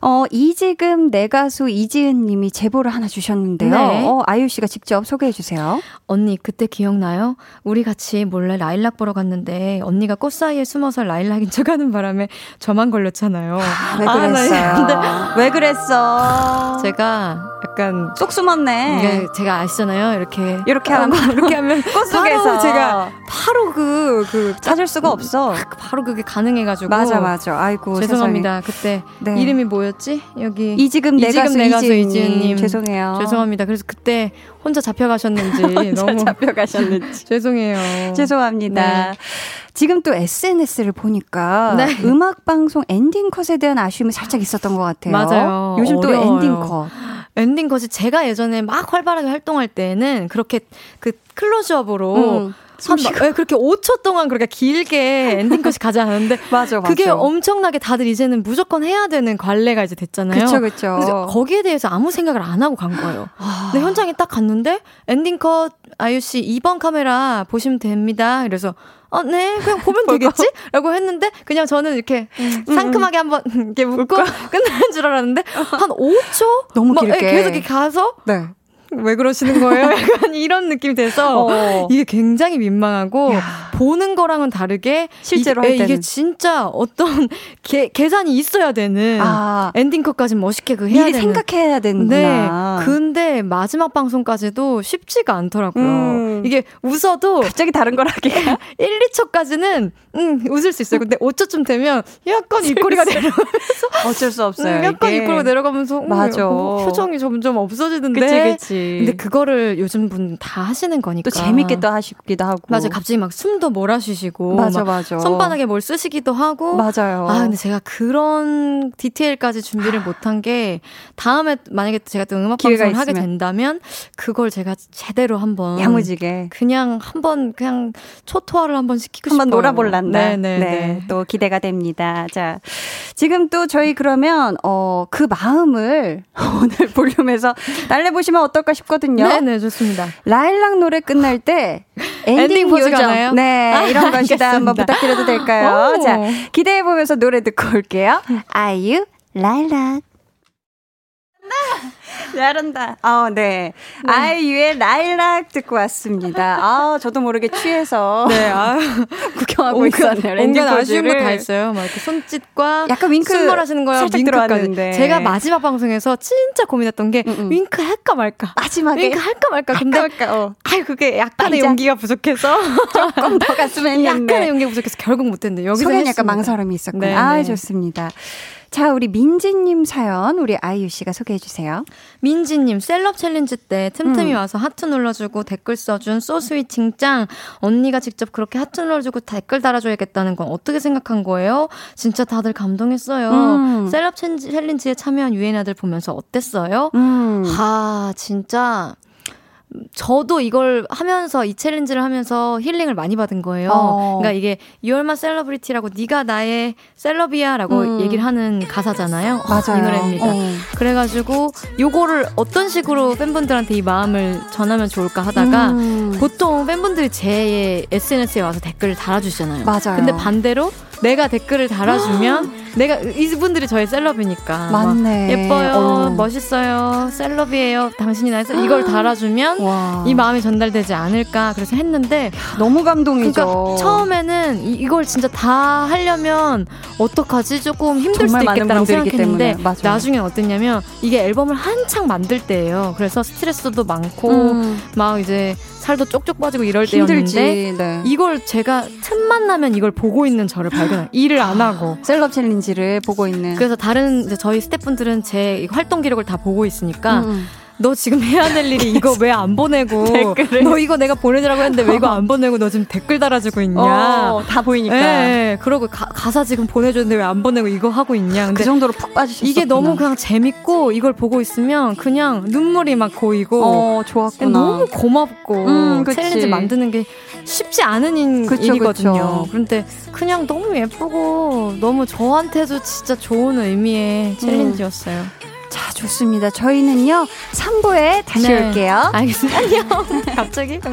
[SPEAKER 1] 어, 이지금 내 가수 이지은 님이 제보를 하나 주셨는데요. 네. 어, 아유 씨가 직접 소개해 주세요.
[SPEAKER 4] 언니 그때 기억나요? 우리 같이 몰래 라일락 보러 갔는데 언니가 꽃 사이에 숨어서 라일락인 척하는 바람에 저만 걸렸잖아요.
[SPEAKER 1] 아, 왜 그랬어요? 아, [LAUGHS] 왜 그랬어?
[SPEAKER 4] 제가 약간
[SPEAKER 1] 쏙 숨었네.
[SPEAKER 4] 네, 제가 아시잖아요. 이렇게
[SPEAKER 1] 이렇게 하면
[SPEAKER 4] 이렇게 하면 [LAUGHS]
[SPEAKER 1] 꽃 속에서
[SPEAKER 4] 제가 바로 그그 그
[SPEAKER 1] 찾을 수가 없어.
[SPEAKER 4] 바로 그게 가능해가지고
[SPEAKER 1] 맞아 맞아 아이고
[SPEAKER 4] 죄송합니다 세상에. 그때 네. 이름이 뭐였지 여기
[SPEAKER 1] 이 지금 내 가수 이지은님 죄송해요
[SPEAKER 4] 죄송합니다 그래서 그때 혼자 잡혀가셨는지 [LAUGHS] 너무 [LAUGHS]
[SPEAKER 1] 잡혀가셨는지 [LAUGHS]
[SPEAKER 4] 죄송해요
[SPEAKER 1] 죄송합니다 네. 지금 또 SNS를 보니까 네. 음악 방송 엔딩 컷에 대한 아쉬움이 살짝 있었던 것 같아요
[SPEAKER 4] 맞아요
[SPEAKER 1] 요즘 어려워요. 또 엔딩 컷
[SPEAKER 4] 엔딩 컷이 제가 예전에 막 활발하게 활동할 때는 그렇게 그 클로즈업으로 음. 한, 네, 그렇게 5초 동안 그렇게 길게 엔딩컷이 가지 않았는데 [LAUGHS]
[SPEAKER 1] 맞아, 맞아.
[SPEAKER 4] 그게 엄청나게 다들 이제는 무조건 해야 되는 관례가 이제 됐잖아요.
[SPEAKER 1] 그렇죠, 그렇죠.
[SPEAKER 4] 거기에 대해서 아무 생각을 안 하고 간 거예요. 아... 근데 현장에 딱 갔는데 엔딩컷 아유 씨 2번 카메라 보시면 됩니다. 그래서 어, 네, 그냥 보면 [LAUGHS] 되겠지? 라고 했는데, 그냥 저는 이렇게 음, 음. 상큼하게 한번 [LAUGHS] 이렇게 웃고 끝나는 줄 알았는데, 한 5초?
[SPEAKER 1] 너무 길게.
[SPEAKER 4] 계속 이렇게 가서, 네. 왜 그러시는 거예요? [LAUGHS] 약간 이런 느낌이 돼서 어. 이게 굉장히 민망하고 야. 보는 거랑은 다르게
[SPEAKER 1] 실제로
[SPEAKER 4] 이,
[SPEAKER 1] 할 때는
[SPEAKER 4] 이게 진짜 어떤 게, 계산이 있어야 되는 아. 엔딩컷까지 멋있게 그 해야
[SPEAKER 1] 미리
[SPEAKER 4] 되는
[SPEAKER 1] 생각해야 되는구나.
[SPEAKER 4] 네. 근데 마지막 방송까지도 쉽지가 않더라고요. 음. 이게 웃어도
[SPEAKER 1] 갑자기 다른 걸 하기가 [LAUGHS]
[SPEAKER 4] 1, 2초까지는 음, 웃을 수 있어요. 근데 5초쯤 되면 약간 입꼬리가 내려가면서
[SPEAKER 1] 어쩔 수 없어요. 음,
[SPEAKER 4] 약간 입꼬리가 내려가면서 음,
[SPEAKER 1] 맞아.
[SPEAKER 4] 표정이 점점 없어지는데
[SPEAKER 1] 그치, 그치.
[SPEAKER 4] 근데 그거를 요즘 분 다 하시는 거니까.
[SPEAKER 1] 또 재밌게 또 하시기도 하고.
[SPEAKER 4] 맞아. 갑자기 막 숨도 몰아쉬시고.
[SPEAKER 1] 맞아, 맞아.
[SPEAKER 4] 손바닥에 뭘 쓰시기도 하고.
[SPEAKER 1] 맞아요.
[SPEAKER 4] 아, 근데 제가 그런 디테일까지 준비를 못한 게 다음에 만약에 제가 또 음악 방송을 하게 된다면 그걸 제가 제대로 한번.
[SPEAKER 1] 야무지게.
[SPEAKER 4] 그냥 한번 그냥 초토화를 한번 시키고
[SPEAKER 1] 한번
[SPEAKER 4] 싶어요.
[SPEAKER 1] 놀아볼란다. 네네. 네, 네. 또 기대가 됩니다. 자. 지금 또 저희 그러면, 어, 그 마음을 [LAUGHS] 오늘 볼륨에서 달래보시면 어떨까 싶거든요.
[SPEAKER 4] 네네, 좋습니다.
[SPEAKER 1] 라일락 노래 끝날 때 [LAUGHS] 엔딩, 엔딩 요정. 네, 아, 이런 것이다 한번 부탁드려도 될까요? 오. 자, 기대해보면서 노래 듣고 올게요. 아이유, 라일락. [LAUGHS] 잘한다. 아, 네. 네. 아이유의 라일락 듣고 왔습니다. 아, 저도 모르게 취해서. [LAUGHS]
[SPEAKER 4] 네, 아 [LAUGHS]
[SPEAKER 1] 구경하고 온갖, 있었네요.
[SPEAKER 4] 온갖 아쉬운 거 다 했어요. 막 이렇게 손짓과
[SPEAKER 1] 약간 윙크
[SPEAKER 4] 숨 하시는 거야.
[SPEAKER 1] 살짝 들어왔는데.
[SPEAKER 4] 제가 마지막 방송에서 진짜 고민했던 게 음, 음. 윙크 할까 말까.
[SPEAKER 1] 마지막에
[SPEAKER 4] 윙크 할까 말까. 근데
[SPEAKER 1] 할까, 어.
[SPEAKER 4] 아유 그게 약간의 맞아. 용기가 부족해서
[SPEAKER 1] 조금 더 갔으면 했는데
[SPEAKER 4] 약간의 용기가 부족해서 결국 못 했는데 여기서
[SPEAKER 1] 약간 망설임이 있었군요. 네, 아, 네. 좋습니다. 자, 우리 민지님 사연 우리 아이유 씨가 소개해 주세요.
[SPEAKER 4] 민지님 celeb challenge 때 틈틈이 음. 와서 하트 눌러주고 댓글 써준 so sweeting 짱 언니가 직접 그렇게 하트 눌러주고 댓글 달아줘야겠다는 건 어떻게 생각한 거예요? 진짜 다들 감동했어요. 음. celeb challenge에 참여한 유애나들 보면서 어땠어요?
[SPEAKER 1] 음.
[SPEAKER 4] 아 진짜 저도 이걸 하면서 이 challenge를 하면서 힐링을 많이 받은 거예요. 어. 그러니까 이게 You're my celebrity라고 네가 나의 셀럽이야라고 음. 얘기를 하는 가사잖아요. [LAUGHS]
[SPEAKER 1] 맞아요.
[SPEAKER 4] 이 노래입니다. 어. 그래가지고 요거를 어떤 식으로 팬분들한테 이 마음을 전하면 좋을까 하다가 음. 보통 팬분들이 제 SNS에 와서 댓글을 달아주시잖아요.
[SPEAKER 1] 맞아요.
[SPEAKER 4] 근데 반대로 내가 댓글을 달아주면 [GASPS] 내가 이분들이 저의 셀럽이니까
[SPEAKER 1] 맞네.
[SPEAKER 4] 예뻐요, 어. 멋있어요, 셀럽이에요. 당신이 나의 셀럽 이걸 달아주면 [GASPS] 와. 이 마음이 전달되지 않을까 그래서 했는데 [GASPS]
[SPEAKER 1] 너무 감동이죠.
[SPEAKER 4] 그러니까 처음에는 이, 걸 진짜 다 하려면 어떡하지 조금 힘들 수도 있겠다라고 생각했는데 나중에 어땠냐면 이게 앨범을 한창 만들 때예요. 그래서 스트레스도 많고 음. 막 이제 살도 쪽쪽 빠지고 이럴 힘들지, 때였는데 네. 이걸 제가 틈만 나면 이걸 보고 있는 저를 발견한 일을 안 하고
[SPEAKER 1] 셀럽 챌린지를 보고 있는
[SPEAKER 4] 그래서 다른 저희 스태프분들은 제 활동 기록을 다 보고 있으니까 음. 너 지금 해야 될 일이 이거 왜 안 [LAUGHS] 보내고? 댓글을. 너 이거 내가 보내주라고 했는데 왜 이거 안 보내고 너 지금 댓글 달아주고 있냐?
[SPEAKER 1] 어, 다 보이니까.
[SPEAKER 4] 네, 그러고 가, 사 지금 보내줬는데 왜 안 보내고 이거 하고 있냐?
[SPEAKER 1] 근데 그 정도로 푹 빠지셨어
[SPEAKER 4] 이게 너무 그냥 재밌고 이걸 보고 있으면 그냥 눈물이 막 고이고
[SPEAKER 1] 어, 좋았구나.
[SPEAKER 4] 너무 고맙고 음, challenge 만드는 게 쉽지 않은 인, 그쵸, 일이거든요. 그쵸. 그런데 그냥 너무 예쁘고 너무 저한테도 진짜 좋은 의미의 challenge였어요. 음.
[SPEAKER 1] 자, 좋습니다. 저희는요, 3부에 다시 네. 올게요.
[SPEAKER 4] 알겠습니다. 안녕. [LAUGHS] 갑자기? [LAUGHS]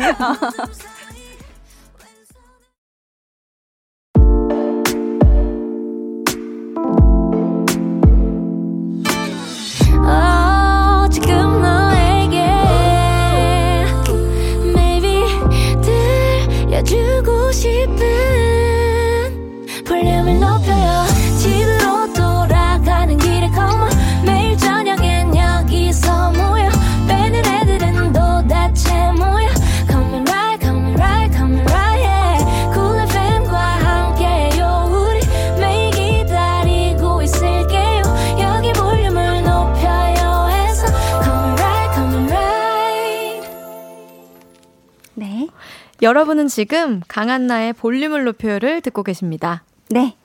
[SPEAKER 4] 여러분은 지금 강한나의 볼륨을 높여를 듣고 계십니다.
[SPEAKER 1] 네.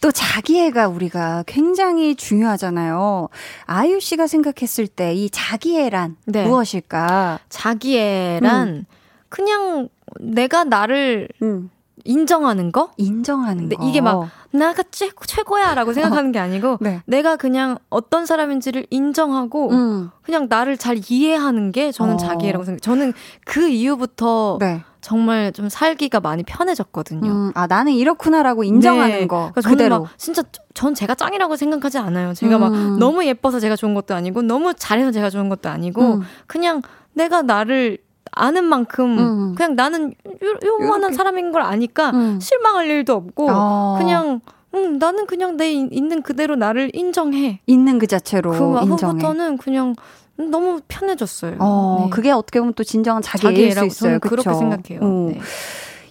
[SPEAKER 1] 또 자기애가 우리가 굉장히 중요하잖아요. 아유 씨가 생각했을 때 이 자기애란 네. 무엇일까?
[SPEAKER 4] 자기애란 음. 그냥 내가 나를 음. 인정하는 거?
[SPEAKER 1] 인정하는 거.
[SPEAKER 4] 이게 막 나가 최, 최고야라고 생각하는 게 아니고 [LAUGHS] 네. 내가 그냥 어떤 사람인지를 인정하고 음. 그냥 나를 잘 이해하는 게 저는 어. 자기애라고 생각해요. 저는 그 이후부터 네. 정말 좀 살기가 많이 편해졌거든요. 음,
[SPEAKER 1] 아 나는 이렇구나라고 인정하는 네. 거 그러니까 그대로.
[SPEAKER 4] 진짜 전 제가 짱이라고 생각하지 않아요. 제가 음. 막 너무 예뻐서 제가 좋은 것도 아니고 너무 잘해서 제가 좋은 것도 아니고 음. 그냥 내가 나를 아는 만큼 음. 그냥 나는 요, 요만한 사람인 걸 아니까 음. 실망할 일도 없고 어. 그냥 음, 나는 그냥 내 있는 그대로 나를 인정해.
[SPEAKER 1] 있는 그 자체로
[SPEAKER 4] 그 인정해. 후부터는 그냥 너무 편해졌어요.
[SPEAKER 1] 어, 네. 그게 어떻게 보면 또 진정한 자기애일 수 있어요.
[SPEAKER 4] 그렇게 생각해요. 어. 네.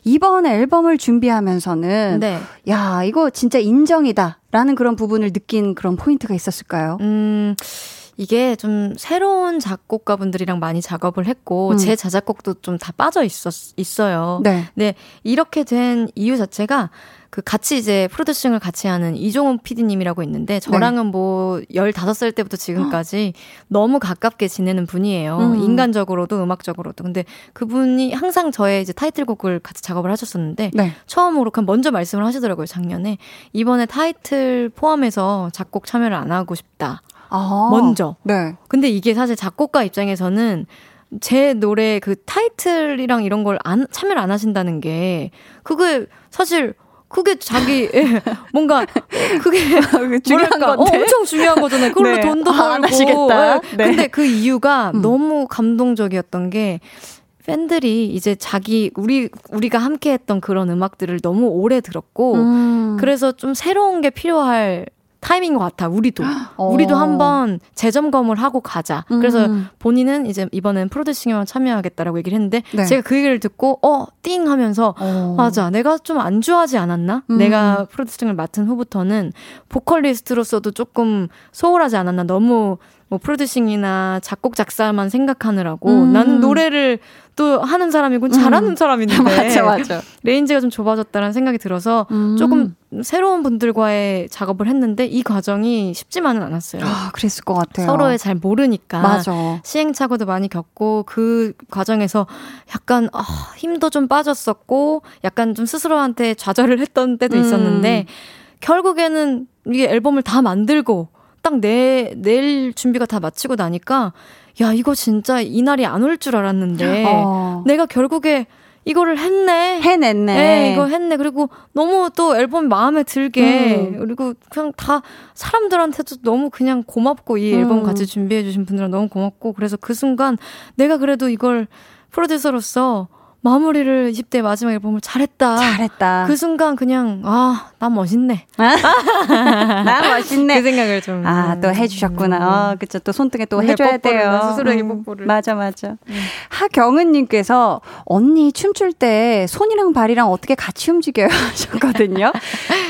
[SPEAKER 1] 이번 앨범을 준비하면서는 네. 야 이거 진짜 인정이다라는 그런 부분을 느낀 그런 포인트가 있었을까요?
[SPEAKER 4] 음. 이게 좀 새로운 작곡가분들이랑 많이 작업을 했고 음. 제 자작곡도 좀 다 빠져 있었 있어요. 네. 네. 이렇게 된 이유 자체가 그 같이 이제 프로듀싱을 같이 하는 이종훈 PD님이라고 있는데 저랑은 네. 뭐 15살 때부터 지금까지 [GASPS] 너무 가깝게 지내는 분이에요. 음. 인간적으로도 음악적으로도. 근데 그분이 항상 저의 이제 타이틀곡을 같이 작업을 하셨었는데 네. 처음으로 그냥 먼저 말씀을 하시더라고요, 작년에. 이번에 타이틀 포함해서 작곡 참여를 안 하고 싶다. 아. 먼저. 네. 근데 이게 사실 작곡가 입장에서는 제 노래 그 타이틀이랑 이런 걸 안, 참여를 안 하신다는 게, 그게 사실 그게 자기 [LAUGHS] 예, 뭔가 그게 [LAUGHS] 중요한 거 어, 엄청 중요한 거잖아요. 그걸로 네. 돈도 아, 벌고. 아, 네. 근데 그 이유가 음. 너무 감동적이었던 게 팬들이 이제 자기 우리 우리가 함께 했던 그런 음악들을 너무 오래 들었고 음. 그래서 좀 새로운 게 필요할 타임인 것 같아. 우리도 어. 우리도 한번 재점검을 하고 가자. 음. 그래서 본인은 이제 이번엔 프로듀싱에만 참여하겠다라고 얘기를 했는데 네. 제가 그 얘기를 듣고 어띵 하면서 어. 맞아 내가 좀 안주하지 않았나? 음. 내가 프로듀싱을 맡은 후부터는 보컬리스트로서도 조금 소홀하지 않았나? 너무 뭐 프로듀싱이나 작곡 작사만 생각하느라고 음. 나는 노래를 또 하는 사람이고 잘하는 음. 사람인데 [LAUGHS]
[SPEAKER 1] 맞아 맞아
[SPEAKER 4] range가 좀 좁아졌다는 생각이 들어서 음. 조금 새로운 분들과의 작업을 했는데 이 과정이 쉽지만은 않았어요.
[SPEAKER 1] 아 그랬을 것 같아요.
[SPEAKER 4] 서로의 잘 모르니까 맞아. 시행착오도 많이 겪고 그 과정에서 약간 아, 힘도 좀 빠졌었고 약간 좀 스스로한테 좌절을 했던 때도 음. 있었는데 결국에는 이게 앨범을 다 만들고 딱 내, 낼 준비가 다 마치고 나니까, 야, 이거 진짜 이날이 안 올 줄 알았는데, [LAUGHS] 어. 내가 결국에 이거를 했네.
[SPEAKER 1] 해냈네.
[SPEAKER 4] 네, 이거 했네. 그리고 너무 또 앨범 마음에 들게, 음. 그리고 그냥 다 사람들한테도 너무 그냥 고맙고, 이 앨범 음. 같이 준비해주신 분들은 너무 고맙고, 그래서 그 순간 내가 그래도 이걸 프로듀서로서 마무리를 20대 마지막 앨범을 잘했다.
[SPEAKER 1] 잘했다.
[SPEAKER 4] 그 순간 그냥 아, 나 멋있네. [LAUGHS]
[SPEAKER 1] 나 멋있네.
[SPEAKER 4] 그 생각을 좀.
[SPEAKER 1] 아, 또 해 주셨구나. 음. 어, 그쵸. 또 손등에 또 네, 해줘야 돼요.
[SPEAKER 4] 스스로에게 음, 뽀뽀를.
[SPEAKER 1] 맞아, 맞아. 음. 하경은 님께서 언니 춤출 때 손이랑 발이랑 어떻게 같이 움직여요? [LAUGHS] 하셨거든요.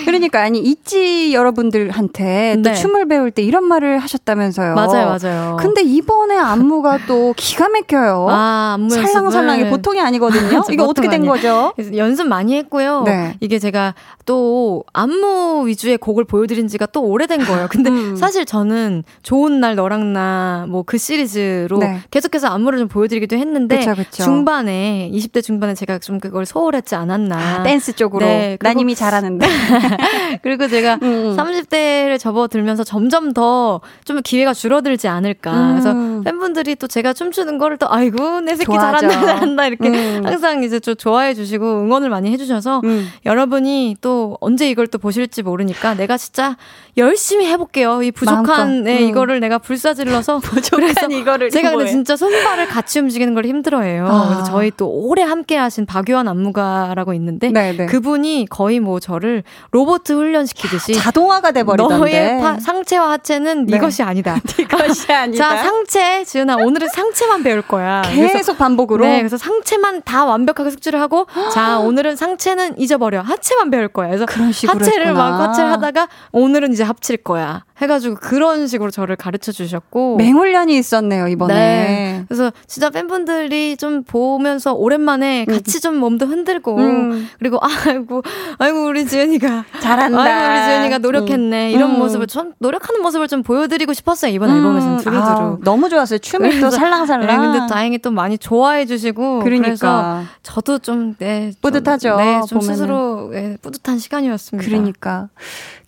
[SPEAKER 1] 그러니까, 아니, 있지 여러분들한테 또 네. 춤을 배울 때 이런 말을 하셨다면서요.
[SPEAKER 4] 맞아요, 맞아요.
[SPEAKER 1] 근데 이번에 안무가 또 기가 막혀요.
[SPEAKER 4] 아, 안무
[SPEAKER 1] 살랑살랑이 보통이 아니거든요. 이거 어떻게 된 거죠?
[SPEAKER 4] 연습 많이 했고요. 네. 이게 제가 또 안무 위주의 곡을 보여드린 지가 또 오래된 거예요. 근데 음. 사실 저는 좋은 날 너랑 나 뭐 그 시리즈로 네. 계속해서 안무를 좀 보여드리기도 했는데 그쵸, 그쵸. 중반에 20대 중반에 제가 좀 그걸 소홀했지 않았나.
[SPEAKER 1] 아, 댄스 쪽으로. 네, 난 이미 잘하는데. [LAUGHS]
[SPEAKER 4] 그리고 제가 음. 30대를 접어들면서 점점 더 좀 기회가 줄어들지 않을까. 음. 그래서 팬분들이 또 제가 춤추는 거를 또 아이고 내 새끼 좋아하죠. 잘한다 잘한다 이렇게 음. 항상 이제 좀 좋아해 주시고 응원을 많이 해주셔서 음. 여러분이 또 언제 이걸 또 보실지 모르니까 내가 진짜 열심히 해볼게요. 이 부족한 네, 음. 이거를 내가 불사질러서 [LAUGHS]
[SPEAKER 1] 부족한 이거를
[SPEAKER 4] 제가 근데 진짜 손발을 같이 움직이는 걸 힘들어해요. 아. 그래서 저희 또 오래 함께하신 박유한 안무가라고 있는데 네네. 네. 그분이 거의 뭐 저를 로봇 훈련시키듯이
[SPEAKER 1] 자동화가 돼버리던데
[SPEAKER 4] 너의 파, 상체와 하체는 네. 이것이 아니다. [LAUGHS]
[SPEAKER 1] 이것이 아니다.
[SPEAKER 4] 자 상체 지은아 오늘은 상체만 배울 거야.
[SPEAKER 1] 계속 반복으로.
[SPEAKER 4] 네, 그래서 상체만 다 완벽하게 숙지를 하고 [GASPS] 자 오늘은 상체는 잊어버려 하체만 배울 거야. 그래서 하체를. 막 하체를 하다가 오늘은 이제 합칠 거야. 해가지고 그런 식으로 저를 가르쳐 주셨고
[SPEAKER 1] 맹훈련이 있었네요 이번에. 네.
[SPEAKER 4] 그래서 진짜 팬분들이 좀 보면서 오랜만에 음. 같이 좀 몸도 흔들고 음. 그리고 [LAUGHS] 아이고 아이고 우리 지은이가
[SPEAKER 1] 잘한다.
[SPEAKER 4] 아이고 우리 지은이가 노력했네 음. 이런 모습을 좀 노력하는 모습을 좀 보여드리고 싶었어요 이번 앨범에서는 두루두루. 아,
[SPEAKER 1] 너무 좋았어요 춤이 또 살랑살랑. 네,
[SPEAKER 4] 근데 다행히 또 많이 좋아해 주시고 그러니까. 그래서 저도 좀 네,
[SPEAKER 1] 뿌듯하죠.
[SPEAKER 4] 네, 좀 보면은. 스스로 네, 뿌듯한 시간이었습니다.
[SPEAKER 1] 그러니까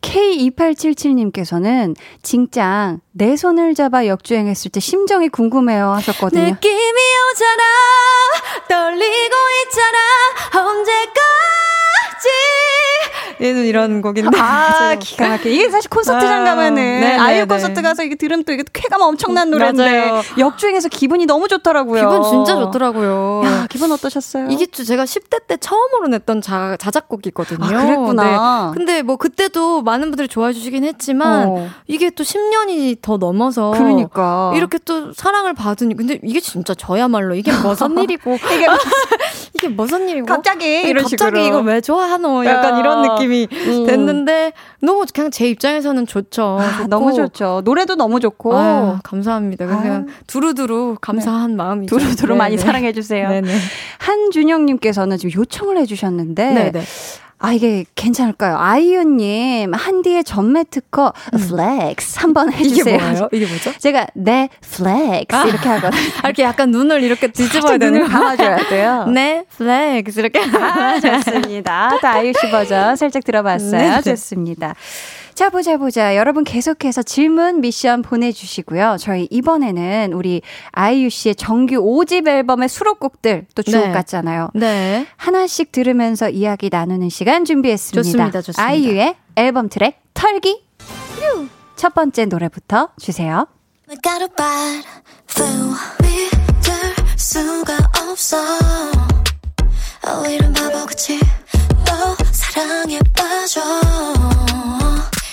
[SPEAKER 1] K2877님께서는 진짱 내 손을 잡아 역주행했을 때 심정이 궁금해요 하셨거든요.
[SPEAKER 4] 느낌이 오잖아 떨리고 있잖아 언제까지 얘는 이런 곡인데.
[SPEAKER 1] 아, [LAUGHS] 기가 막혀. 이게 사실 콘서트장 아, 가면은 네, 아이유 네, 콘서트 가서 이게 들으면 또 이게 쾌감 엄청난 노래인데 맞아요. 역주행해서 기분이 너무 좋더라고요.
[SPEAKER 4] 기분 진짜 좋더라고요.
[SPEAKER 1] 야, 기분 어떠셨어요?
[SPEAKER 4] 이게 제가 10대 때 처음으로 냈던 자, 자작곡이거든요. 아,
[SPEAKER 1] 그랬구나.
[SPEAKER 4] 네. 근데 뭐 그때도 많은 분들이 좋아해 주시긴 했지만 어. 이게 또 10년이 더 넘어서
[SPEAKER 1] 그러니까
[SPEAKER 4] 이렇게 또 사랑을 받으니 근데 이게 진짜 저야말로 이게 무슨 [LAUGHS] 일이고
[SPEAKER 1] 이게 [LAUGHS]
[SPEAKER 4] 이게 무슨 일이고
[SPEAKER 1] 갑자기 이런
[SPEAKER 4] 갑자기
[SPEAKER 1] 식으로
[SPEAKER 4] 이거 왜 좋아하노 약간 이런 느낌이 음. 됐는데 너무 그냥 제 입장에서는 좋죠.
[SPEAKER 1] 아, 너무 좋죠. 노래도 너무 좋고
[SPEAKER 4] 아유, 감사합니다. 그냥 두루두루 감사한 네. 마음이
[SPEAKER 1] 두루두루 많이 사랑해 주세요. 한준영님께서는 지금 요청을 해주셨는데 네네. 아, 이게 괜찮을까요? 아이유님, 한디의 전매 특허, 음. flex 한번 해주세요.
[SPEAKER 4] 이게 뭐예요? 이게 뭐죠? [LAUGHS]
[SPEAKER 1] 제가, 네, flex. 아, 이렇게 하거든요. [LAUGHS]
[SPEAKER 4] 아, 이렇게 약간 눈을 이렇게 뒤집어야 되는
[SPEAKER 1] 눈을 감아줘야 돼요. [LAUGHS]
[SPEAKER 4] 네, flex. 이렇게.
[SPEAKER 1] 아, 좋습니다. 또 아이유 씨 버전 살짝 들어봤어요. 네, 네. 좋습니다. 자, 보자, 보자. 여러분 계속해서 질문, 미션 보내주시고요. 저희 이번에는 우리 아이유 씨의 정규 5집 앨범의 수록곡들 또 주옥 네. 같잖아요.
[SPEAKER 4] 네.
[SPEAKER 1] 하나씩 들으면서 이야기 나누는 시간 준비했습니다.
[SPEAKER 4] 좋습니다, 좋습니다.
[SPEAKER 1] 아이유의 앨범 트랙 털기. 첫 번째 노래부터 주세요. 수가 없어 어, 이런 바보같이 또 사랑에 빠져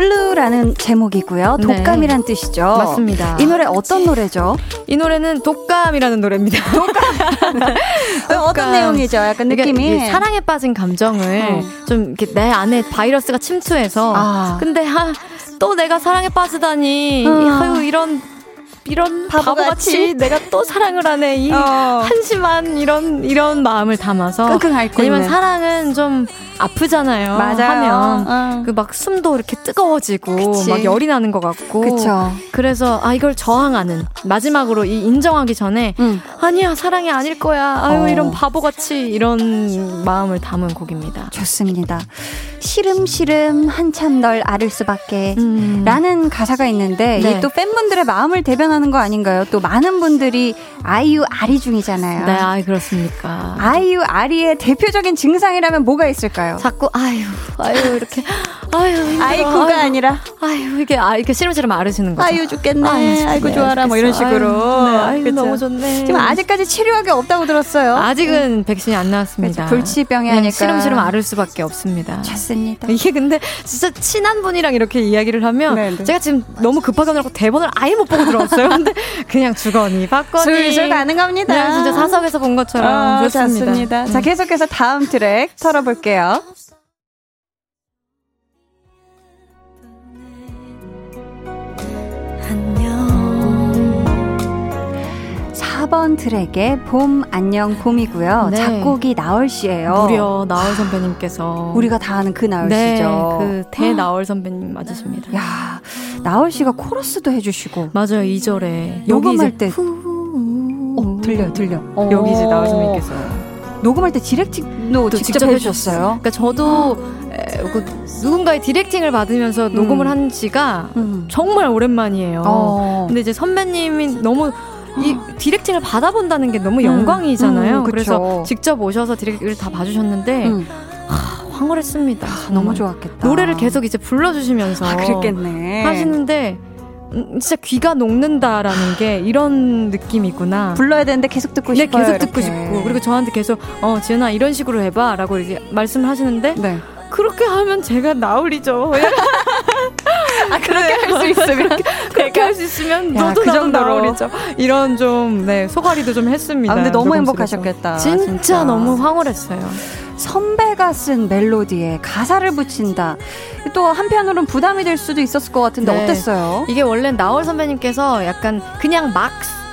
[SPEAKER 1] 플루라는 제목이고요. 네. 독감이란 네. 뜻이죠.
[SPEAKER 4] 맞습니다.
[SPEAKER 1] 이 노래 어떤 노래죠?
[SPEAKER 4] 이 노래는 독감이라는 노래입니다.
[SPEAKER 1] 독감. [LAUGHS] 어떤 내용이죠? 약간 느낌이
[SPEAKER 4] 사랑에 빠진 감정을 어. 좀 이렇게 내 안에 바이러스가 침투해서 아. 근데 하, 또 내가 사랑에 빠지다니 어. 아유 이런 이런 바보같이, 내가 또 사랑을 하네 이 어. 한심한 이런 이런 마음을 담아서
[SPEAKER 1] 끙끙 앓고
[SPEAKER 4] 왜냐면 사랑은 좀 아프잖아요.
[SPEAKER 1] 맞아요.
[SPEAKER 4] 하면 어. 그막 숨도 이렇게 뜨거워지고 그치. 막 열이 나는 것 같고.
[SPEAKER 1] 그쵸.
[SPEAKER 4] 그래서 아 이걸 저항하는 마지막으로 이 인정하기 전에 음. 아니야 사랑이 아닐 거야. 아유 어. 이런 바보같이 이런 마음을 담은 곡입니다.
[SPEAKER 1] 좋습니다. 시름시름 한참 널 앓을 수밖에 음. 라는 가사가 있는데 네. 이또 팬분들의 마음을 대변하는 거 아닌가요? 또 많은 분들이 아이유 아리 중이잖아요.
[SPEAKER 4] 네, 아 그렇습니까?
[SPEAKER 1] 아이유 아리의 대표적인 증상이라면 뭐가 있을까요? 어떨까요?
[SPEAKER 4] 자꾸 아유 아유 이렇게 아유 힘들어.
[SPEAKER 1] 아이쿠가 아유, 아니라
[SPEAKER 4] 아유 이게 아 이렇게 시름시름 마르시는 거죠.
[SPEAKER 1] 아유 죽겠네. 아유, 아이고 좋아라 뭐 이런 식으로.
[SPEAKER 4] 아유, 네, 아유 너무 좋네.
[SPEAKER 1] 지금 아직까지 치료약이 없다고 들었어요.
[SPEAKER 4] 아직은 음. 백신이 안 나왔습니다.
[SPEAKER 1] 불치병이 아니까
[SPEAKER 4] 시름시름 앓을 수밖에 없습니다.
[SPEAKER 1] 좋습니다.
[SPEAKER 4] 이게 근데 진짜 친한 분이랑 이렇게 이야기를 하면 네네. 네. 제가 지금 너무 급하게 하느라고 대본을 아예 못 보고 들어왔어요. [LAUGHS] 근데 그냥 주거니 받거니
[SPEAKER 1] 술술 가는 겁니다.
[SPEAKER 4] 그냥 진짜 사석에서 본 것처럼 아, 좋습니다. 좋습니다.
[SPEAKER 1] 자 계속해서 다음 트랙 털어볼게요. 4번 트랙의 봄 안녕 봄이고요. 네. 작곡이 나얼 씨예요.
[SPEAKER 4] 무려 나얼 선배님께서
[SPEAKER 1] 우리가 다 아는 그 나얼
[SPEAKER 4] 네,
[SPEAKER 1] 씨죠.
[SPEAKER 4] 그 대나얼 선배님 맞으십니다.
[SPEAKER 1] 야, 나얼 씨가 코러스도 해 주시고
[SPEAKER 4] 맞아요 2절에
[SPEAKER 1] 녹음할 때 어, 들려 들려.
[SPEAKER 4] 어. 여기 이제 나얼 선배님께서
[SPEAKER 1] 녹음할 때 디렉팅도 직접, 직접 해주셨어요.
[SPEAKER 4] 그러니까 저도 에, 그 누군가의 디렉팅을 받으면서 음. 녹음을 한 지가 음. 정말 오랜만이에요. 어. 근데 이제 선배님이 너무 이 디렉팅을 받아본다는 게 너무 음. 영광이잖아요. 음, 음, 그래서 직접 오셔서 디렉팅을 다 봐주셨는데 음. 하, 황홀했습니다.
[SPEAKER 1] 아, 너무 좋았겠다.
[SPEAKER 4] 노래를 계속 이제 불러주시면서
[SPEAKER 1] 아, 그랬겠네.
[SPEAKER 4] 하시는데 음, 진짜 귀가 녹는다라는 게 이런 느낌이구나.
[SPEAKER 1] 불러야 되는데 계속 듣고
[SPEAKER 4] 네,
[SPEAKER 1] 싶어요.
[SPEAKER 4] 계속 듣고 싶고 그리고 저한테 계속 어 지은아 이런 식으로 해 봐라고 이렇게 말씀을 하시는데 네. 그렇게 하면 제가 나으리죠. [LAUGHS]
[SPEAKER 1] 아 그렇게 할 수 있으면
[SPEAKER 4] 그렇게 [LAUGHS] 할 수 있으면 야, 너도 그 정도로 이런 좀 네, 소가리도 좀 했습니다.
[SPEAKER 1] 아, 근데 너무 행복하셨겠다.
[SPEAKER 4] 진짜, 진짜 너무 황홀했어요.
[SPEAKER 1] 선배가 쓴 멜로디에 가사를 붙인다. 또 한편으로는 부담이 될 수도 있었을 것 같은데 네. 어땠어요?
[SPEAKER 4] 이게 원래 나얼 선배님께서 약간 그냥 막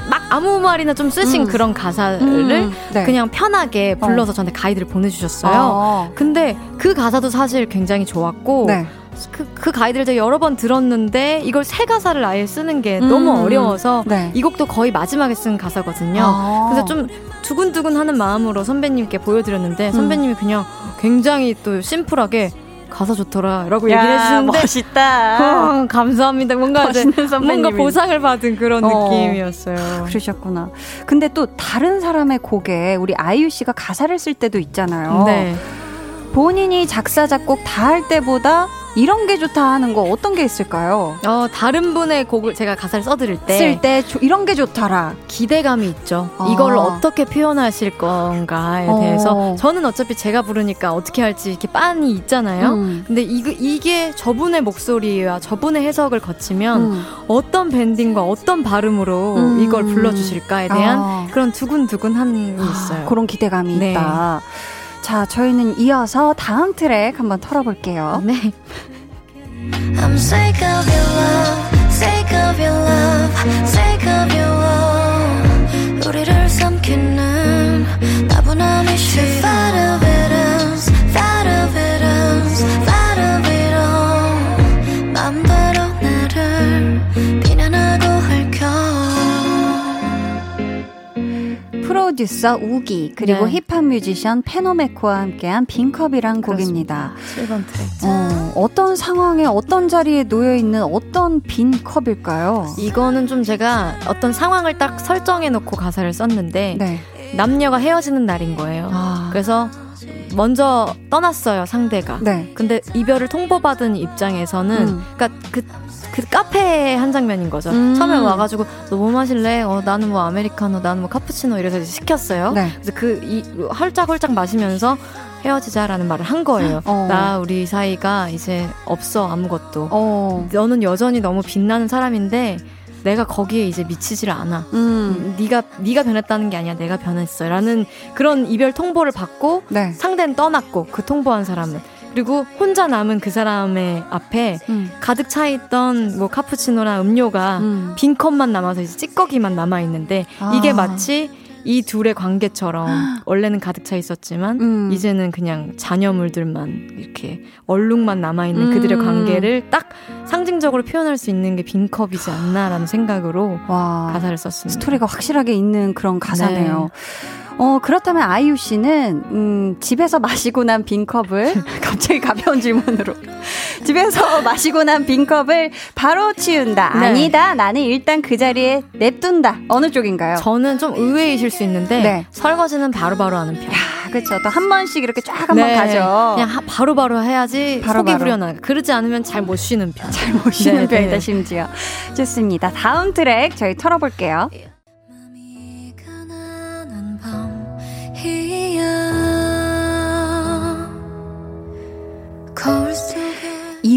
[SPEAKER 4] 막 아무 말이나 좀 쓰신 음. 그런 가사를 음. 네. 그냥 편하게 불러서 어. 저한테 가이드를 보내주셨어요. 아. 근데 그 가사도 사실 굉장히 좋았고 네. 그, 그 가이드를 제가 여러 번 들었는데 이걸 새 가사를 아예 쓰는 게 음. 너무 어려워서 네. 이 곡도 거의 마지막에 쓴 가사거든요. 아. 그래서 좀 두근두근 하는 마음으로 선배님께 보여드렸는데 선배님이 음. 그냥 굉장히 또 심플하게 가사 좋더라 라고 얘기를 해주는데
[SPEAKER 1] 멋있다. [LAUGHS]
[SPEAKER 4] 어, 감사합니다. 뭔가 이제 뭔가 보상을 받은 그런 어, 느낌이었어요.
[SPEAKER 1] 그러셨구나. 근데 또 다른 사람의 곡에 우리 아이유 씨가 가사를 쓸 때도 있잖아요. 네. 본인이 작사 작곡 다 할 때보다 이런 게 좋다 하는 거 어떤 게 있을까요?
[SPEAKER 4] 어, 다른 분의 곡을 제가 가사를 써드릴 때.
[SPEAKER 1] 쓸 때 이런 게 좋더라.
[SPEAKER 4] 기대감이 있죠. 아. 이걸 어떻게 표현하실 건가에 어. 대해서. 저는 어차피 제가 부르니까 어떻게 할지 이렇게 빤히 있잖아요. 음. 근데 이, 이게 저분의 목소리와 저분의 해석을 거치면 음. 어떤 밴딩과 어떤 발음으로 음. 이걸 불러주실까에 대한 아. 그런 두근두근함이 아, 있어요.
[SPEAKER 1] 그런 기대감이 네. 있다. 자, 저희는 이어서 다음 트랙 한번 털어볼게요.
[SPEAKER 4] 네. I'm sick of your love, sick of your love, sick of your love. 우리를 삼키는 나분함이 싫어.
[SPEAKER 1] 프로듀서 우기 그리고 네. 힙합 뮤지션 페노메코와 함께한 빈컵이란 곡입니다.
[SPEAKER 4] 7번 트랙.
[SPEAKER 1] 어, 어떤 상황에 어떤 자리에 놓여 있는 어떤 빈 컵일까요?
[SPEAKER 4] 이거는 좀 제가 어떤 상황을 딱 설정해 놓고 가사를 썼는데 네. 남녀가 헤어지는 날인 거예요. 아. 그래서 먼저 떠났어요 상대가. 네. 근데 이별을 통보받은 입장에서는 음. 그러니까 그 그 카페 한 장면인 거죠. 음. 처음에 와가지고 너 뭐 마실래? 어 나는 뭐 아메리카노, 나는 뭐 카푸치노 이래서 시켰어요. 네. 그래서 그이 헐짝헐짝 마시면서 헤어지자라는 말을 한 거예요. 어. 나 우리 사이가 이제 없어 아무것도. 어. 너는 여전히 너무 빛나는 사람인데 내가 거기에 이제 미치질 않아. 음. 네가 네가 변했다는 게 아니야. 내가 변했어라는 그런 이별 통보를 받고 네. 상대는 떠났고 그 통보한 사람은 그리고 혼자 남은 그 사람의 앞에 음. 가득 차 있던 뭐 카푸치노나 음료가 음. 빈 컵만 남아서 이제 찌꺼기만 남아 있는데 아. 이게 마치 이 둘의 관계처럼 [GASPS] 원래는 가득 차 있었지만 음. 이제는 그냥 잔여물들만 이렇게 얼룩만 남아 있는 그들의 음. 관계를 딱 상징적으로 표현할 수 있는 게 빈컵이지 않나라는 생각으로 와. 가사를 썼습니다.
[SPEAKER 1] 스토리가 확실하게 있는 그런 가사네요. 네. 어, 그렇다면 아이유 씨는, 음, 집에서 마시고 난 빈컵을, [LAUGHS] 갑자기 가벼운 질문으로. 집에서 마시고 난 빈컵을 바로 치운다. 네. 아니다. 나는 일단 그 자리에 냅둔다. 어느 쪽인가요?
[SPEAKER 4] 저는 좀 의외이실 수 있는데, 네. 설거지는 바로바로 하는 편. 야,
[SPEAKER 1] 그렇죠. 또 한 번씩 이렇게 쫙 한번 네. 가죠.
[SPEAKER 4] 그냥 바로바로 바로 해야지 바로 속이 후련하 그러지 않으면 잘 못 쉬는 편.
[SPEAKER 1] 잘 못 쉬는 네, 편이다, 네. 심지어. 좋습니다. 다음 트랙 저희 털어볼게요.